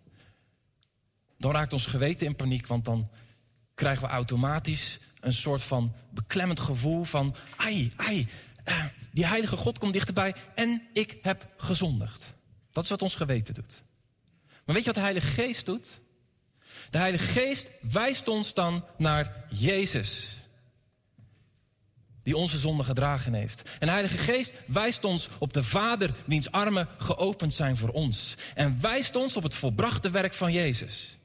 dan raakt ons geweten in paniek, want dan krijgen we automatisch een soort van beklemmend gevoel van, ai, ai, die heilige God komt dichterbij en ik heb gezondigd. Dat is wat ons geweten doet. Maar weet je wat de Heilige Geest doet? De Heilige Geest wijst ons dan naar Jezus. Die onze zonde gedragen heeft. En de Heilige Geest wijst ons op de Vader, wiens armen geopend zijn voor ons. En wijst ons op het volbrachte werk van Jezus.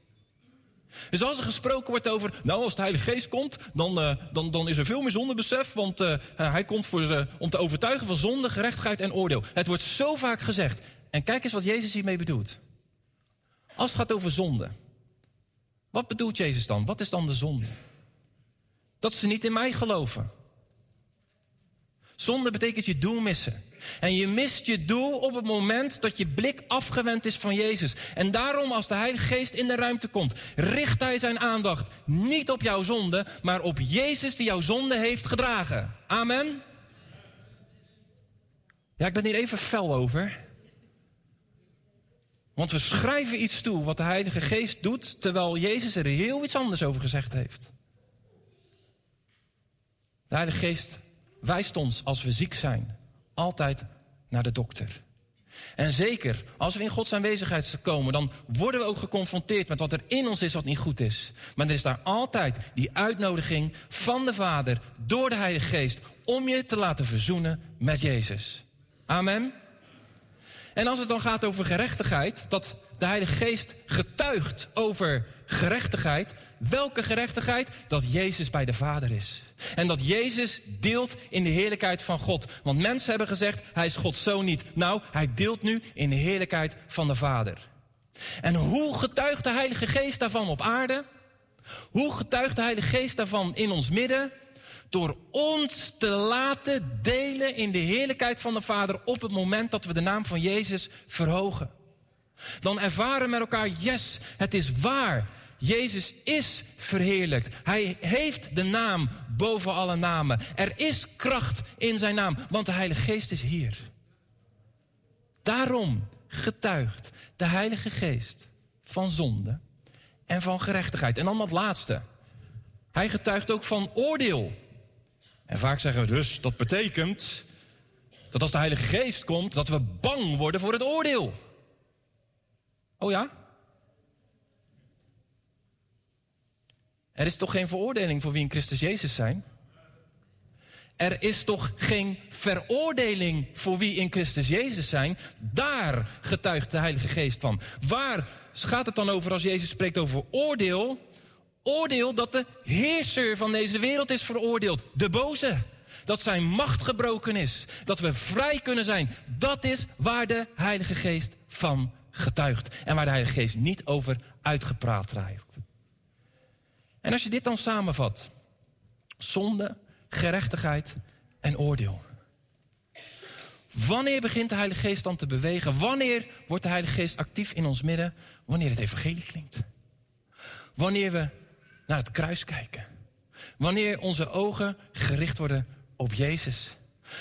Dus als er gesproken wordt over, nou als de Heilige Geest komt, dan, uh, dan, dan is er veel meer zondebesef, want uh, hij komt voor, om te overtuigen van zonde, gerechtigheid en oordeel. Het wordt zo vaak gezegd. En kijk eens wat Jezus hiermee bedoelt. Als het gaat over zonde, wat bedoelt Jezus dan? Wat is dan de zonde? Dat ze niet in mij geloven. Zonde betekent je doel missen. En je mist je doel op het moment dat je blik afgewend is van Jezus. En daarom, als de Heilige Geest in de ruimte komt, richt Hij zijn aandacht niet op jouw zonde, maar op Jezus die jouw zonde heeft gedragen. Amen. Ja, ik ben hier even fel over. Want we schrijven iets toe wat de Heilige Geest doet, terwijl Jezus er heel iets anders over gezegd heeft. De Heilige Geest wijst ons als we ziek zijn altijd naar de dokter. En zeker, als we in Gods aanwezigheid komen, dan worden we ook geconfronteerd met wat er in ons is wat niet goed is. Maar er is daar altijd die uitnodiging van de Vader door de Heilige Geest om je te laten verzoenen met Jezus. Amen. En als het dan gaat over gerechtigheid, dat de Heilige Geest getuigt over gerechtigheid. Welke gerechtigheid? Dat Jezus bij de Vader is. En dat Jezus deelt in de heerlijkheid van God. Want mensen hebben gezegd, hij is Gods zoon niet. Nou, hij deelt nu in de heerlijkheid van de Vader. En hoe getuigt de Heilige Geest daarvan op aarde? Hoe getuigt de Heilige Geest daarvan in ons midden? Door ons te laten delen in de heerlijkheid van de Vader op het moment dat we de naam van Jezus verhogen. Dan ervaren we met elkaar, yes, het is waar. Jezus is verheerlijkt. Hij heeft de naam boven alle namen. Er is kracht in zijn naam, want de Heilige Geest is hier. Daarom getuigt de Heilige Geest van zonde en van gerechtigheid. En dan dat laatste. Hij getuigt ook van oordeel. En vaak zeggen we dus, dat betekent dat als de Heilige Geest komt, dat we bang worden voor het oordeel. Oh ja? Er is toch geen veroordeling voor wie in Christus Jezus zijn? Er is toch geen veroordeling voor wie in Christus Jezus zijn? Daar getuigt de Heilige Geest van. Waar gaat het dan over als Jezus spreekt over oordeel? Oordeel dat de heerser van deze wereld is veroordeeld, de boze. Dat zijn macht gebroken is, dat we vrij kunnen zijn. Dat is waar de Heilige Geest van getuigt. En waar de Heilige Geest niet over uitgepraat raakt. En als je dit dan samenvat: zonde, gerechtigheid en oordeel. Wanneer begint de Heilige Geest dan te bewegen? Wanneer wordt de Heilige Geest actief in ons midden? Wanneer het evangelie klinkt. Wanneer we naar het kruis kijken. Wanneer onze ogen gericht worden op Jezus.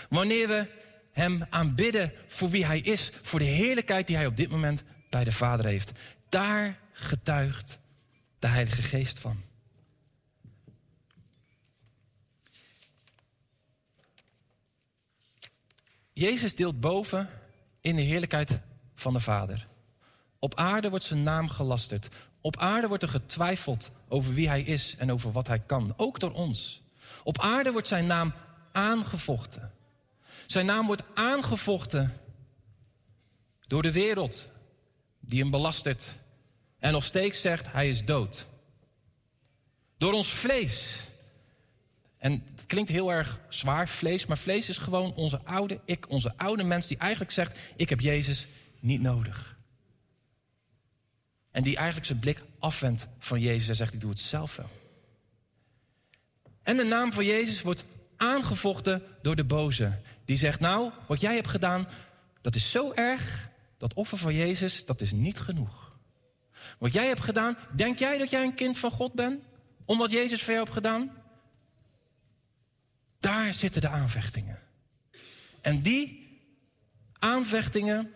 Wanneer we Hem aanbidden voor wie Hij is, voor de heerlijkheid die Hij op dit moment bij de Vader heeft. Daar getuigt de Heilige Geest van. Jezus deelt boven in de heerlijkheid van de Vader. Op aarde wordt zijn naam gelasterd. Op aarde wordt er getwijfeld over wie hij is en over wat hij kan. Ook door ons. Op aarde wordt zijn naam aangevochten. Zijn naam wordt aangevochten door de wereld die hem belastert en nog steeds zegt hij is dood. Door ons vlees en het klinkt heel erg zwaar, vlees, maar vlees is gewoon onze oude ik, onze oude mens die eigenlijk zegt: Ik heb Jezus niet nodig. En die eigenlijk zijn blik afwendt van Jezus en zegt: Ik doe het zelf wel. En de naam van Jezus wordt aangevochten door de boze. Die zegt: Nou, wat jij hebt gedaan, dat is zo erg, dat offer van Jezus, dat is niet genoeg. Wat jij hebt gedaan, denk jij dat jij een kind van God bent? Om wat Jezus voor jou heeft gedaan? Daar zitten de aanvechtingen. En die aanvechtingen,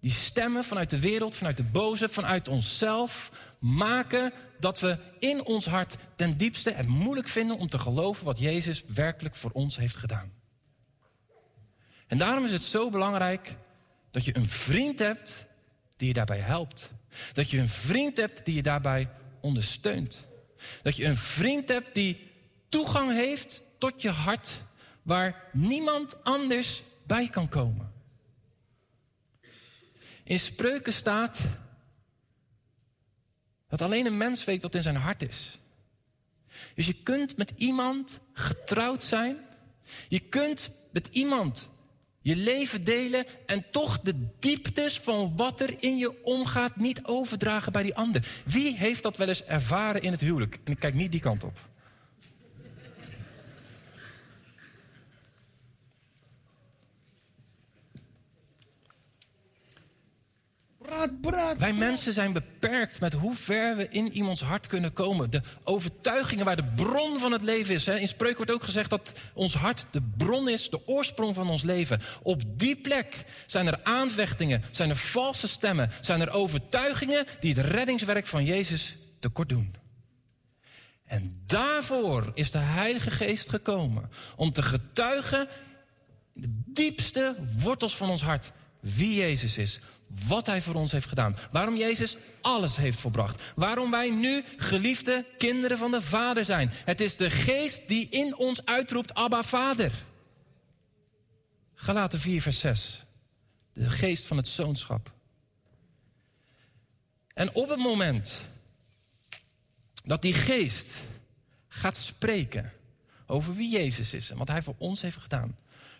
die stemmen vanuit de wereld, vanuit de boze, vanuit onszelf, maken dat we in ons hart ten diepste het moeilijk vinden om te geloven wat Jezus werkelijk voor ons heeft gedaan. En daarom is het zo belangrijk dat je een vriend hebt die je daarbij helpt. Dat je een vriend hebt die je daarbij ondersteunt. Dat je een vriend hebt die toegang heeft tot je hart waar niemand anders bij kan komen. In spreuken staat dat alleen een mens weet wat in zijn hart is. Dus je kunt met iemand getrouwd zijn. Je kunt met iemand je leven delen en toch de dieptes van wat er in je omgaat niet overdragen bij die ander. Wie heeft dat wel eens ervaren in het huwelijk? En ik kijk niet die kant op. Wij mensen zijn beperkt met hoe ver we in iemands hart kunnen komen. De overtuigingen waar de bron van het leven is. Hè. In spreuk wordt ook gezegd dat ons hart de bron is, de oorsprong van ons leven. Op die plek zijn er aanvechtingen, zijn er valse stemmen, zijn er overtuigingen die het reddingswerk van Jezus tekort doen. En daarvoor is de Heilige Geest gekomen om te getuigen de diepste wortels van ons hart wie Jezus is, wat Hij voor ons heeft gedaan, waarom Jezus alles heeft volbracht, waarom wij nu geliefde kinderen van de Vader zijn. Het is de Geest die in ons uitroept, Abba Vader. Galaten 4, vers 6. De geest van het zoonschap. En op het moment dat die geest gaat spreken over wie Jezus is en wat Hij voor ons heeft gedaan,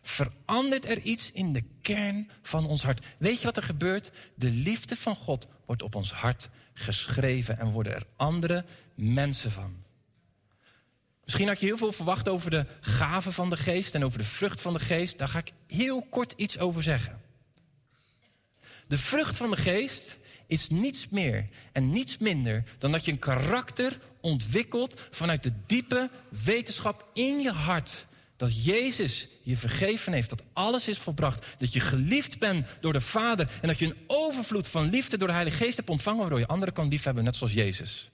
verandert er iets in de kern van ons hart. Weet je wat er gebeurt? De liefde van God wordt op ons hart geschreven en worden er andere mensen van. Misschien had je heel veel verwacht over de gaven van de geest en over de vrucht van de geest. Daar ga ik heel kort iets over zeggen. De vrucht van de geest is niets meer en niets minder dan dat je een karakter ontwikkelt vanuit de diepe wetenschap in je hart dat Jezus je vergeven heeft, dat alles is volbracht. Dat je geliefd bent door de Vader. En dat je een overvloed van liefde door de Heilige Geest hebt ontvangen, waardoor je anderen kan liefhebben, net zoals Jezus.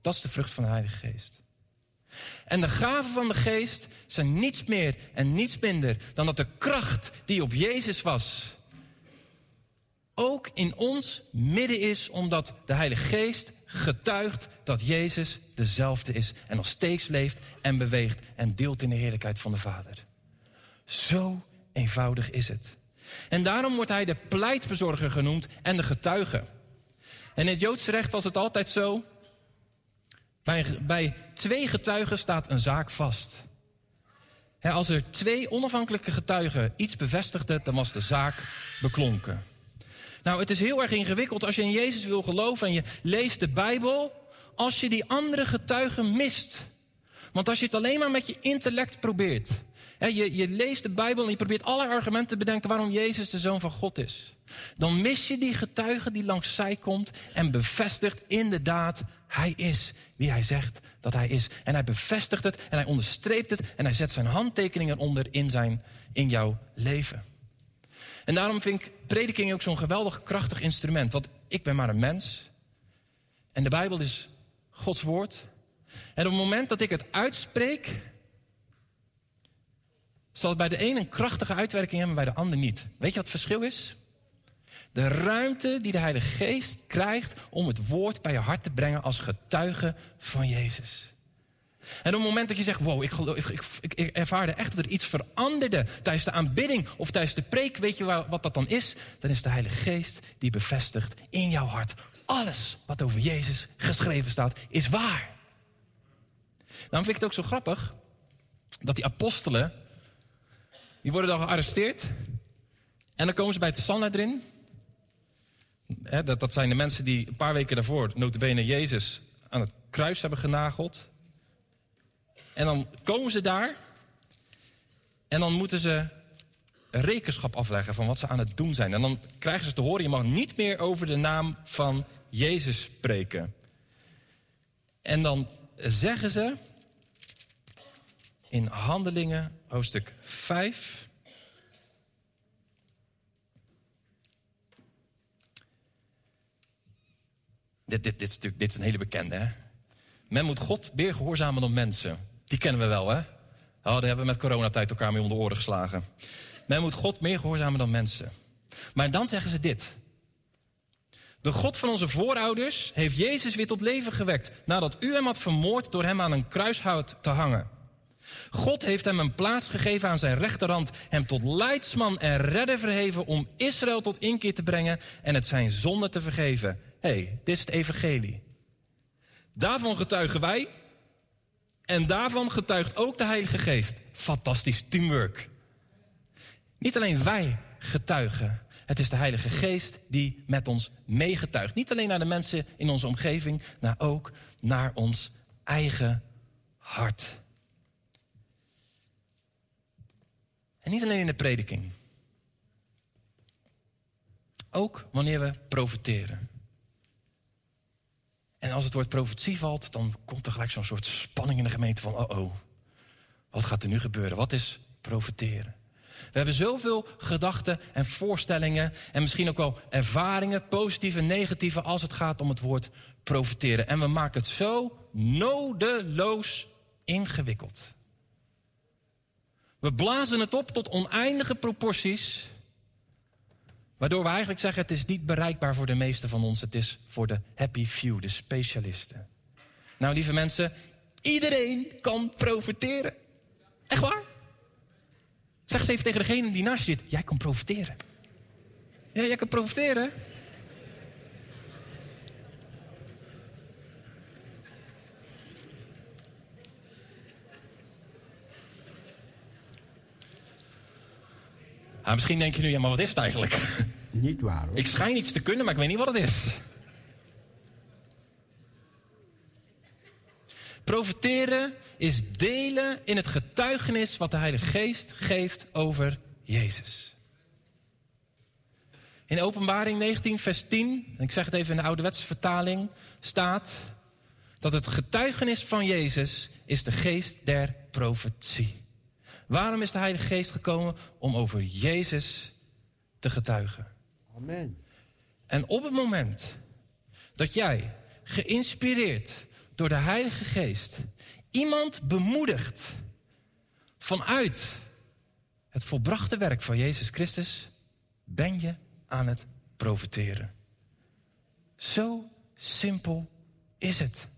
Dat is de vrucht van de Heilige Geest. En de gaven van de Geest zijn niets meer en niets minder dan dat de kracht die op Jezus was, ook in ons midden is, omdat de Heilige Geest getuigt dat Jezus dezelfde is en nog steeds leeft en beweegt en deelt in de heerlijkheid van de Vader. Zo eenvoudig is het. En daarom wordt hij de pleitbezorger genoemd en de getuige. En in het Joodse recht was het altijd zo. Bij, bij twee getuigen staat een zaak vast. als er twee onafhankelijke getuigen iets bevestigden, dan was de zaak beklonken. Nou, het is heel erg ingewikkeld als je in Jezus wil geloven en je leest de Bijbel, als je die andere getuigen mist. Want als je het alleen maar met je intellect probeert, hè, je, je leest de Bijbel en je probeert alle argumenten te bedenken waarom Jezus de Zoon van God is, dan mis je die getuige die langs zij komt en bevestigt inderdaad, hij is wie hij zegt dat hij is. En hij bevestigt het en hij onderstreept het en hij zet zijn handtekeningen onder in, zijn, in jouw leven. En daarom vind ik prediking ook zo'n geweldig krachtig instrument. Want ik ben maar een mens. En de Bijbel is Gods woord. En op het moment dat ik het uitspreek, zal het bij de een een krachtige uitwerking hebben, bij de ander niet. Weet je wat het verschil is? De ruimte die de Heilige Geest krijgt om het woord bij je hart te brengen als getuige van Jezus. En op het moment dat je zegt, wow, ik, ik, ervaarde echt dat er iets veranderde tijdens de aanbidding of tijdens de preek, weet je wat dat dan is? Dan is de Heilige Geest die bevestigt in jouw hart, alles wat over Jezus geschreven staat, is waar. Daarom vind ik het ook zo grappig dat die apostelen, die worden dan gearresteerd en dan komen ze bij het Sanhedrin. dat, dat zijn de mensen die een paar weken daarvoor, notabene Jezus, aan het kruis hebben genageld. En dan komen ze daar. En dan moeten ze rekenschap afleggen van wat ze aan het doen zijn. En dan krijgen ze te horen, je mag niet meer over de naam van Jezus spreken. En dan zeggen ze in Handelingen, hoofdstuk 5. Dit, dit, dit, is natuurlijk, dit is een hele bekende, hè? Men moet God meer gehoorzamen dan mensen. Die kennen we wel, hè? Oh, daar hebben we met coronatijd elkaar mee om de oren geslagen. Men moet God meer gehoorzamen dan mensen. Maar dan zeggen ze dit. De God van onze voorouders heeft Jezus weer tot leven gewekt... nadat u hem had vermoord door hem aan een kruishout te hangen. God heeft hem een plaats gegeven aan zijn rechterhand... hem tot leidsman en redder verheven om Israël tot inkeer te brengen... en het zijn zonde te vergeven. Hé, hey, dit is het evangelie. Daarvan getuigen wij en daarvan getuigt ook de Heilige Geest. Fantastisch teamwork. Niet alleen wij getuigen. Het is de Heilige Geest die met ons meegetuigt. Niet alleen naar de mensen in onze omgeving, maar ook naar ons eigen hart. En niet alleen in de prediking. Ook wanneer we profiteren. En als het woord profetie valt, dan komt er gelijk zo'n soort spanning in de gemeente van, oh oh, wat gaat er nu gebeuren? Wat is profeteren? We hebben zoveel gedachten en voorstellingen en misschien ook wel ervaringen, positieve negatieve, als het gaat om het woord profiteren. En we maken het zo nodeloos ingewikkeld. We blazen het op tot oneindige proporties. Waardoor we eigenlijk zeggen, het is niet bereikbaar voor de meeste van ons. Het is voor de happy few, de specialisten. Nou, lieve mensen, iedereen kan profiteren. Echt waar? Zeg eens even tegen degene die naast je zit, jij kan profiteren. Ja, jij kan profiteren. Ah, misschien denk je nu, ja, maar wat is het eigenlijk? Niet waar hoor. Ik schijn iets te kunnen, maar ik weet niet wat het is. Profiteren is delen in het getuigenis wat de Heilige Geest geeft over Jezus. In Openbaring 19, vers 10, en ik zeg het even in de ouderwetse vertaling, staat dat het getuigenis van Jezus is de geest der profetie. Waarom is de Heilige Geest gekomen? Om over Jezus te getuigen. Amen. En op het moment dat jij, geïnspireerd door de Heilige Geest, iemand bemoedigt vanuit het volbrachte werk van Jezus Christus, ben je aan het profiteren. Zo simpel is het.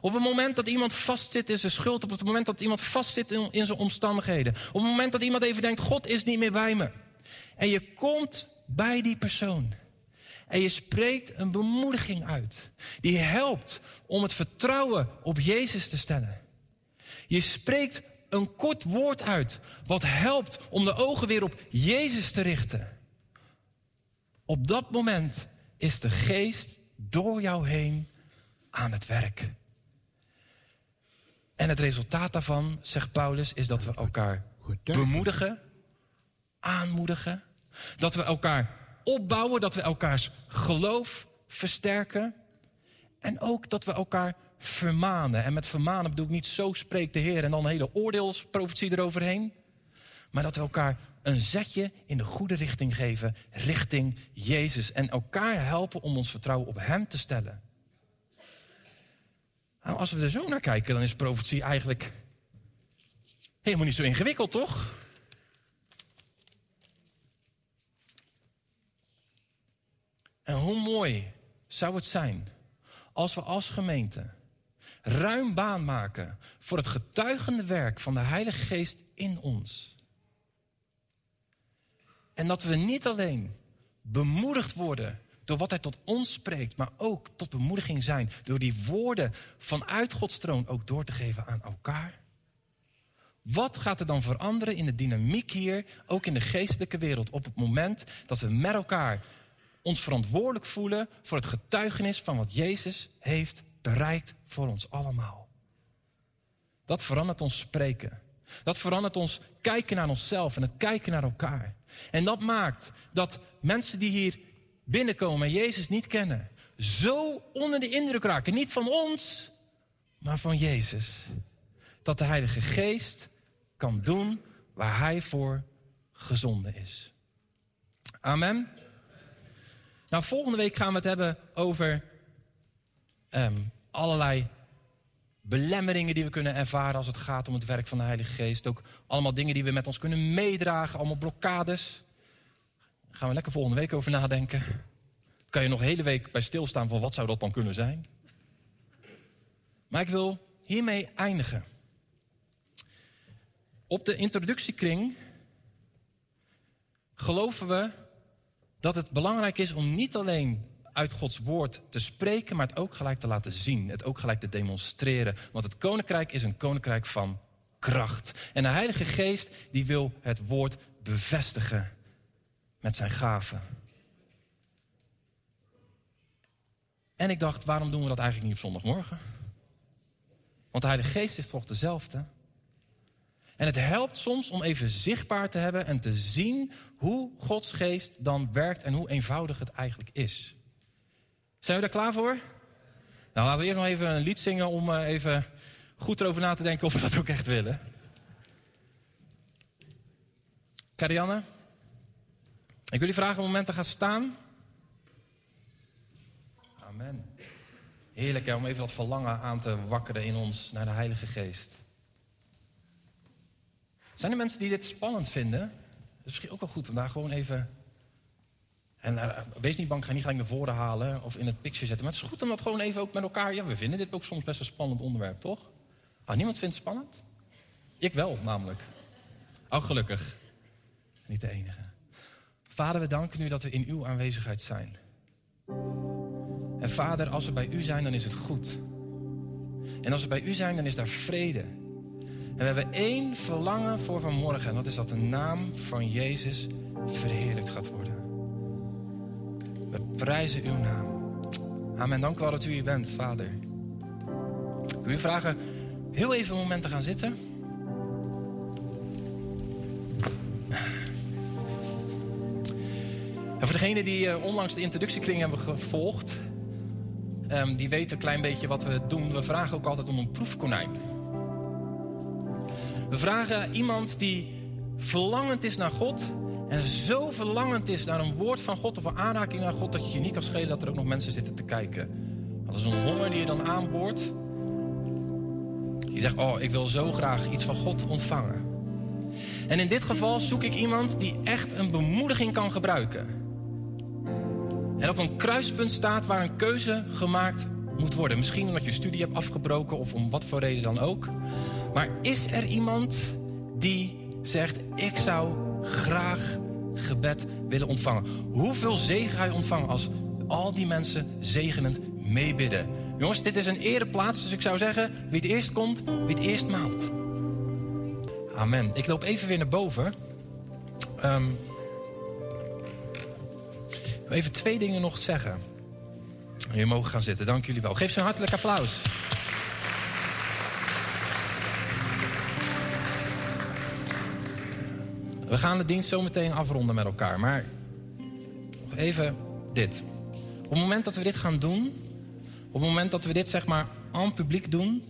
Op het moment dat iemand vastzit in zijn schuld, op het moment dat iemand vastzit in, zijn omstandigheden, op het moment dat iemand even denkt: God is niet meer bij me. En je komt bij die persoon. En je spreekt een bemoediging uit. Die helpt om het vertrouwen op Jezus te stellen. Je spreekt een kort woord uit. Wat helpt om de ogen weer op Jezus te richten. Op dat moment is de geest door jou heen aan het werk. En het resultaat daarvan, zegt Paulus, is dat we elkaar bemoedigen, aanmoedigen. Dat we elkaar opbouwen, dat we elkaars geloof versterken. En ook dat we elkaar vermanen. En met vermanen bedoel ik niet zo spreekt de Heer en dan hele oordeelsprofetie eroverheen. Maar dat we elkaar een zetje in de goede richting geven, richting Jezus. En elkaar helpen om ons vertrouwen op Hem te stellen. Nou, als we er zo naar kijken, dan is profetie eigenlijk helemaal niet zo ingewikkeld, toch? En hoe mooi zou het zijn als we als gemeente ruim baan maken voor het getuigende werk van de Heilige Geest in ons. En dat we niet alleen bemoedigd worden door wat Hij tot ons spreekt, maar ook tot bemoediging zijn door die woorden vanuit Gods troon ook door te geven aan elkaar. Wat gaat er dan veranderen in de dynamiek hier, ook in de geestelijke wereld, op het moment dat we met elkaar ons verantwoordelijk voelen voor het getuigenis van wat Jezus heeft bereikt voor ons allemaal? Dat verandert ons spreken. Dat verandert ons kijken naar onszelf en het kijken naar elkaar. En dat maakt dat mensen die hier binnenkomen en Jezus niet kennen, zo onder de indruk raken. Niet van ons, maar van Jezus. Dat de Heilige Geest kan doen waar Hij voor gezonden is. Amen. Nou, volgende week gaan we het hebben over ehm, allerlei belemmeringen die we kunnen ervaren als het gaat om het werk van de Heilige Geest. Ook allemaal dingen die we met ons kunnen meedragen, allemaal blokkades. Gaan we lekker volgende week over nadenken. Kan je nog een hele week bij stilstaan van wat zou dat dan kunnen zijn? Maar ik wil hiermee eindigen. Op de introductiekring geloven we dat het belangrijk is om niet alleen uit Gods woord te spreken, maar het ook gelijk te laten zien. Het ook gelijk te demonstreren. Want het koninkrijk is een koninkrijk van kracht. En de Heilige Geest die wil het woord bevestigen met zijn gaven. En ik dacht, waarom doen we dat eigenlijk niet op zondagmorgen? Want de Heilige Geest is toch dezelfde? En het helpt soms om even zichtbaar te hebben en te zien hoe Gods geest dan werkt en hoe eenvoudig het eigenlijk is. Zijn we daar klaar voor? Nou, laten we eerst nog even een lied zingen om uh, even goed erover na te denken of we dat ook echt willen. Karianne, ik wil jullie vragen een moment te gaan staan. Amen. Heerlijk hè, om even dat verlangen aan te wakkeren in ons naar de Heilige Geest. Zijn er mensen die dit spannend vinden? Het is misschien ook wel goed om daar gewoon even. En uh, wees niet bang, ga niet gelijk naar voren halen of in het picture zetten. Maar het is goed om dat gewoon even ook met elkaar. Ja, we vinden dit ook soms best een spannend onderwerp, toch? Ah, niemand vindt het spannend? Ik wel, namelijk. Oh, gelukkig. Niet de enige. Vader, we danken u dat we in uw aanwezigheid zijn. En vader, als we bij u zijn, dan is het goed. En als we bij u zijn, dan is daar vrede. En we hebben één verlangen voor vanmorgen. En dat is dat de naam van Jezus verheerlijkt gaat worden. We prijzen uw naam. Amen. Dank u wel dat u hier bent, Vader. Ik wil u vragen heel even een moment te gaan zitten. En voor degenen die uh, onlangs de introductiekring hebben gevolgd, um, die weten een klein beetje wat we doen. We vragen ook altijd om een proefkonijn. We vragen iemand die verlangend is naar God en zo verlangend is naar een woord van God of een aanraking naar God dat je je niet kan schelen dat er ook nog mensen zitten te kijken. Dat is een honger die je dan aanboort. Je zegt, oh, ik wil zo graag iets van God ontvangen. En in dit geval zoek ik iemand die echt een bemoediging kan gebruiken. En op een kruispunt staat waar een keuze gemaakt moet worden. Misschien omdat je studie hebt afgebroken of om wat voor reden dan ook. Maar is er iemand die zegt: Ik zou graag gebed willen ontvangen? Hoeveel zegen ga je ontvangen als al die mensen zegenend meebidden? Jongens, dit is een ereplaats, dus ik zou zeggen: wie het eerst komt, wie het eerst maalt. Amen. Ik loop even weer naar boven. Um, even twee dingen nog zeggen. Jullie mogen gaan zitten, dank jullie wel. Geef ze een hartelijk applaus. We gaan de dienst zo meteen afronden met elkaar. Maar nog even dit. Op het moment dat we dit gaan doen, op het moment dat we dit zeg maar aan publiek doen,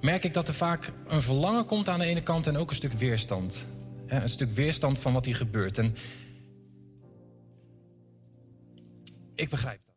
merk ik dat er vaak een verlangen komt aan de ene kant en ook een stuk weerstand. Een stuk weerstand van wat hier gebeurt. En ik begrijp dat.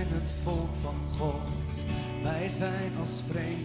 zijn het volk van God, wij zijn als vreemd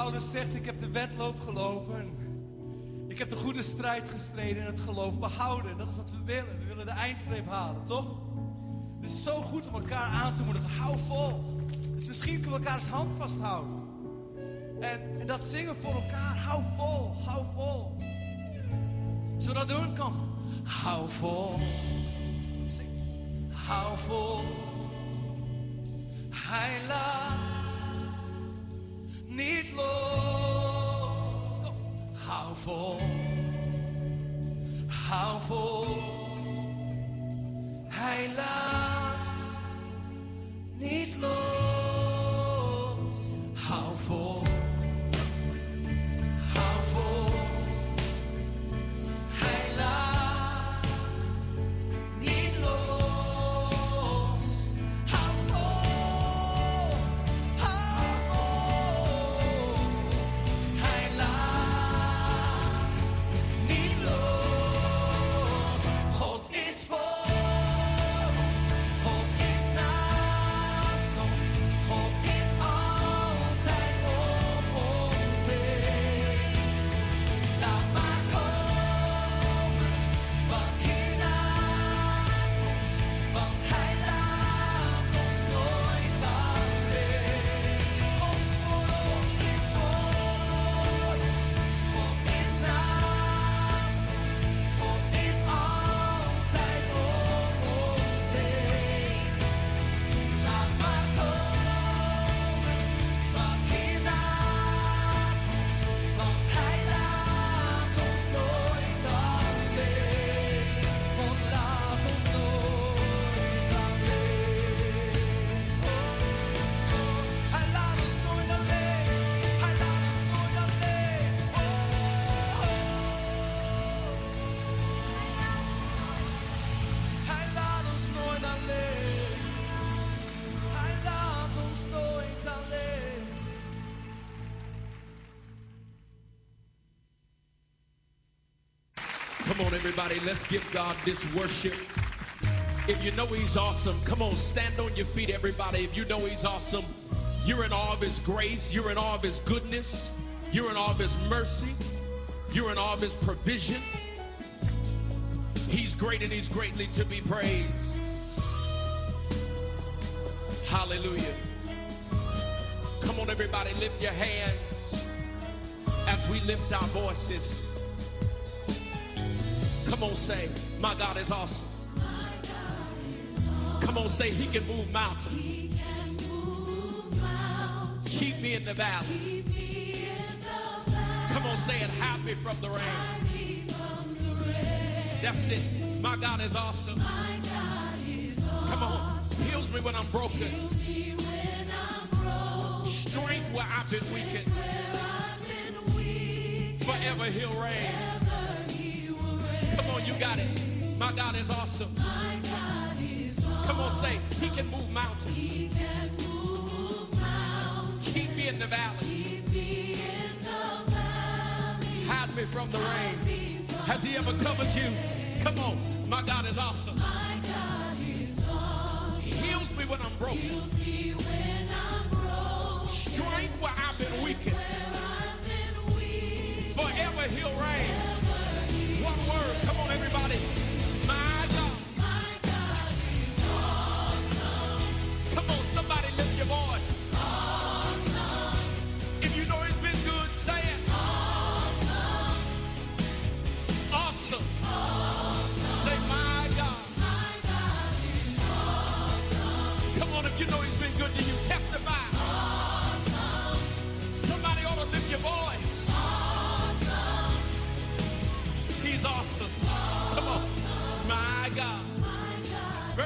Paulus zegt, ik heb de wedloop gelopen. Ik heb de goede strijd gestreden en het geloof behouden. Dat is wat we willen. We willen de eindstreep halen, toch? Het is zo goed om elkaar aan te moedigen. Hou vol. Dus misschien kunnen we elkaars hand vasthouden. En, en dat zingen voor elkaar. Hou vol, hou vol. Zodat we doen kan. Hou vol. Zing. Hou vol. Hij laat Needless, how full, how needless. Everybody, let's give God this worship. If you know He's awesome, come on, stand on your feet, everybody. If you know He's awesome, you're in awe of His grace, you're in awe of His goodness, you're in awe of His mercy, you're in awe of His provision. He's great and He's greatly to be praised. Hallelujah. Come on, everybody, lift your hands as we lift our voices. Come on, say, My God is awesome. Come on, say, He can move mountains. Keep me in the valley. Come on, say it, hide me from the rain. That's it. My God is awesome. Come on, heals me when I'm broken. Strength where I've been weakened. Forever he'll reign. You got it. My God is awesome. Come on, say, He can move mountains. he can Keep me in the valley. Hide me from the rain. Has He ever covered you? Come on, my God is awesome. Heals me when I'm broken. Strength where I've been weakened. Forever He'll reign. One word, come on, everybody.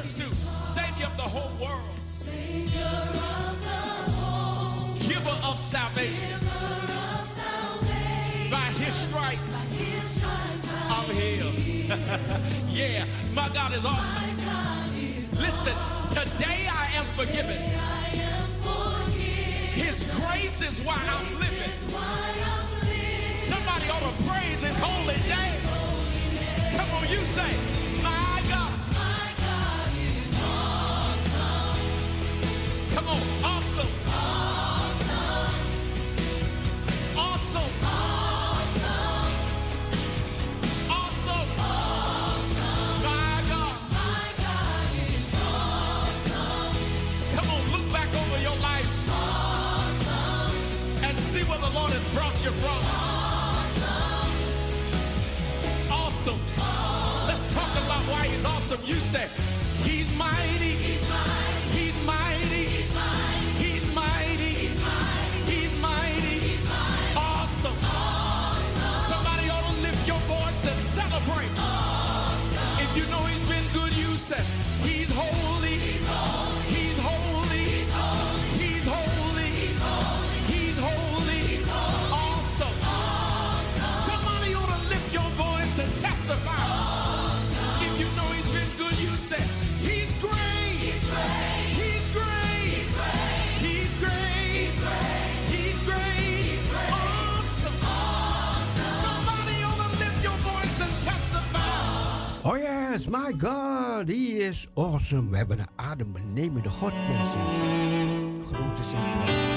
Verse 2 Savior of the whole world. Giver of salvation. By his stripes. I'm healed. yeah, my God is awesome. Listen, today I am forgiven. His grace is why I'm living. Somebody ought to praise his holy name. Come on, you say, Come on, awesome. Awesome. Awesome. My God. My God is awesome. Come on, look back over your life and see where the Lord has brought you from. Awesome. Awesome! Let's talk about why he's awesome. You say. He's mighty. Good, my God, He is awesome. We hebben een adembenemende God, mensen. Grote zin.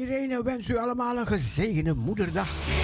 Irene wens u allemaal een gezegende moederdag.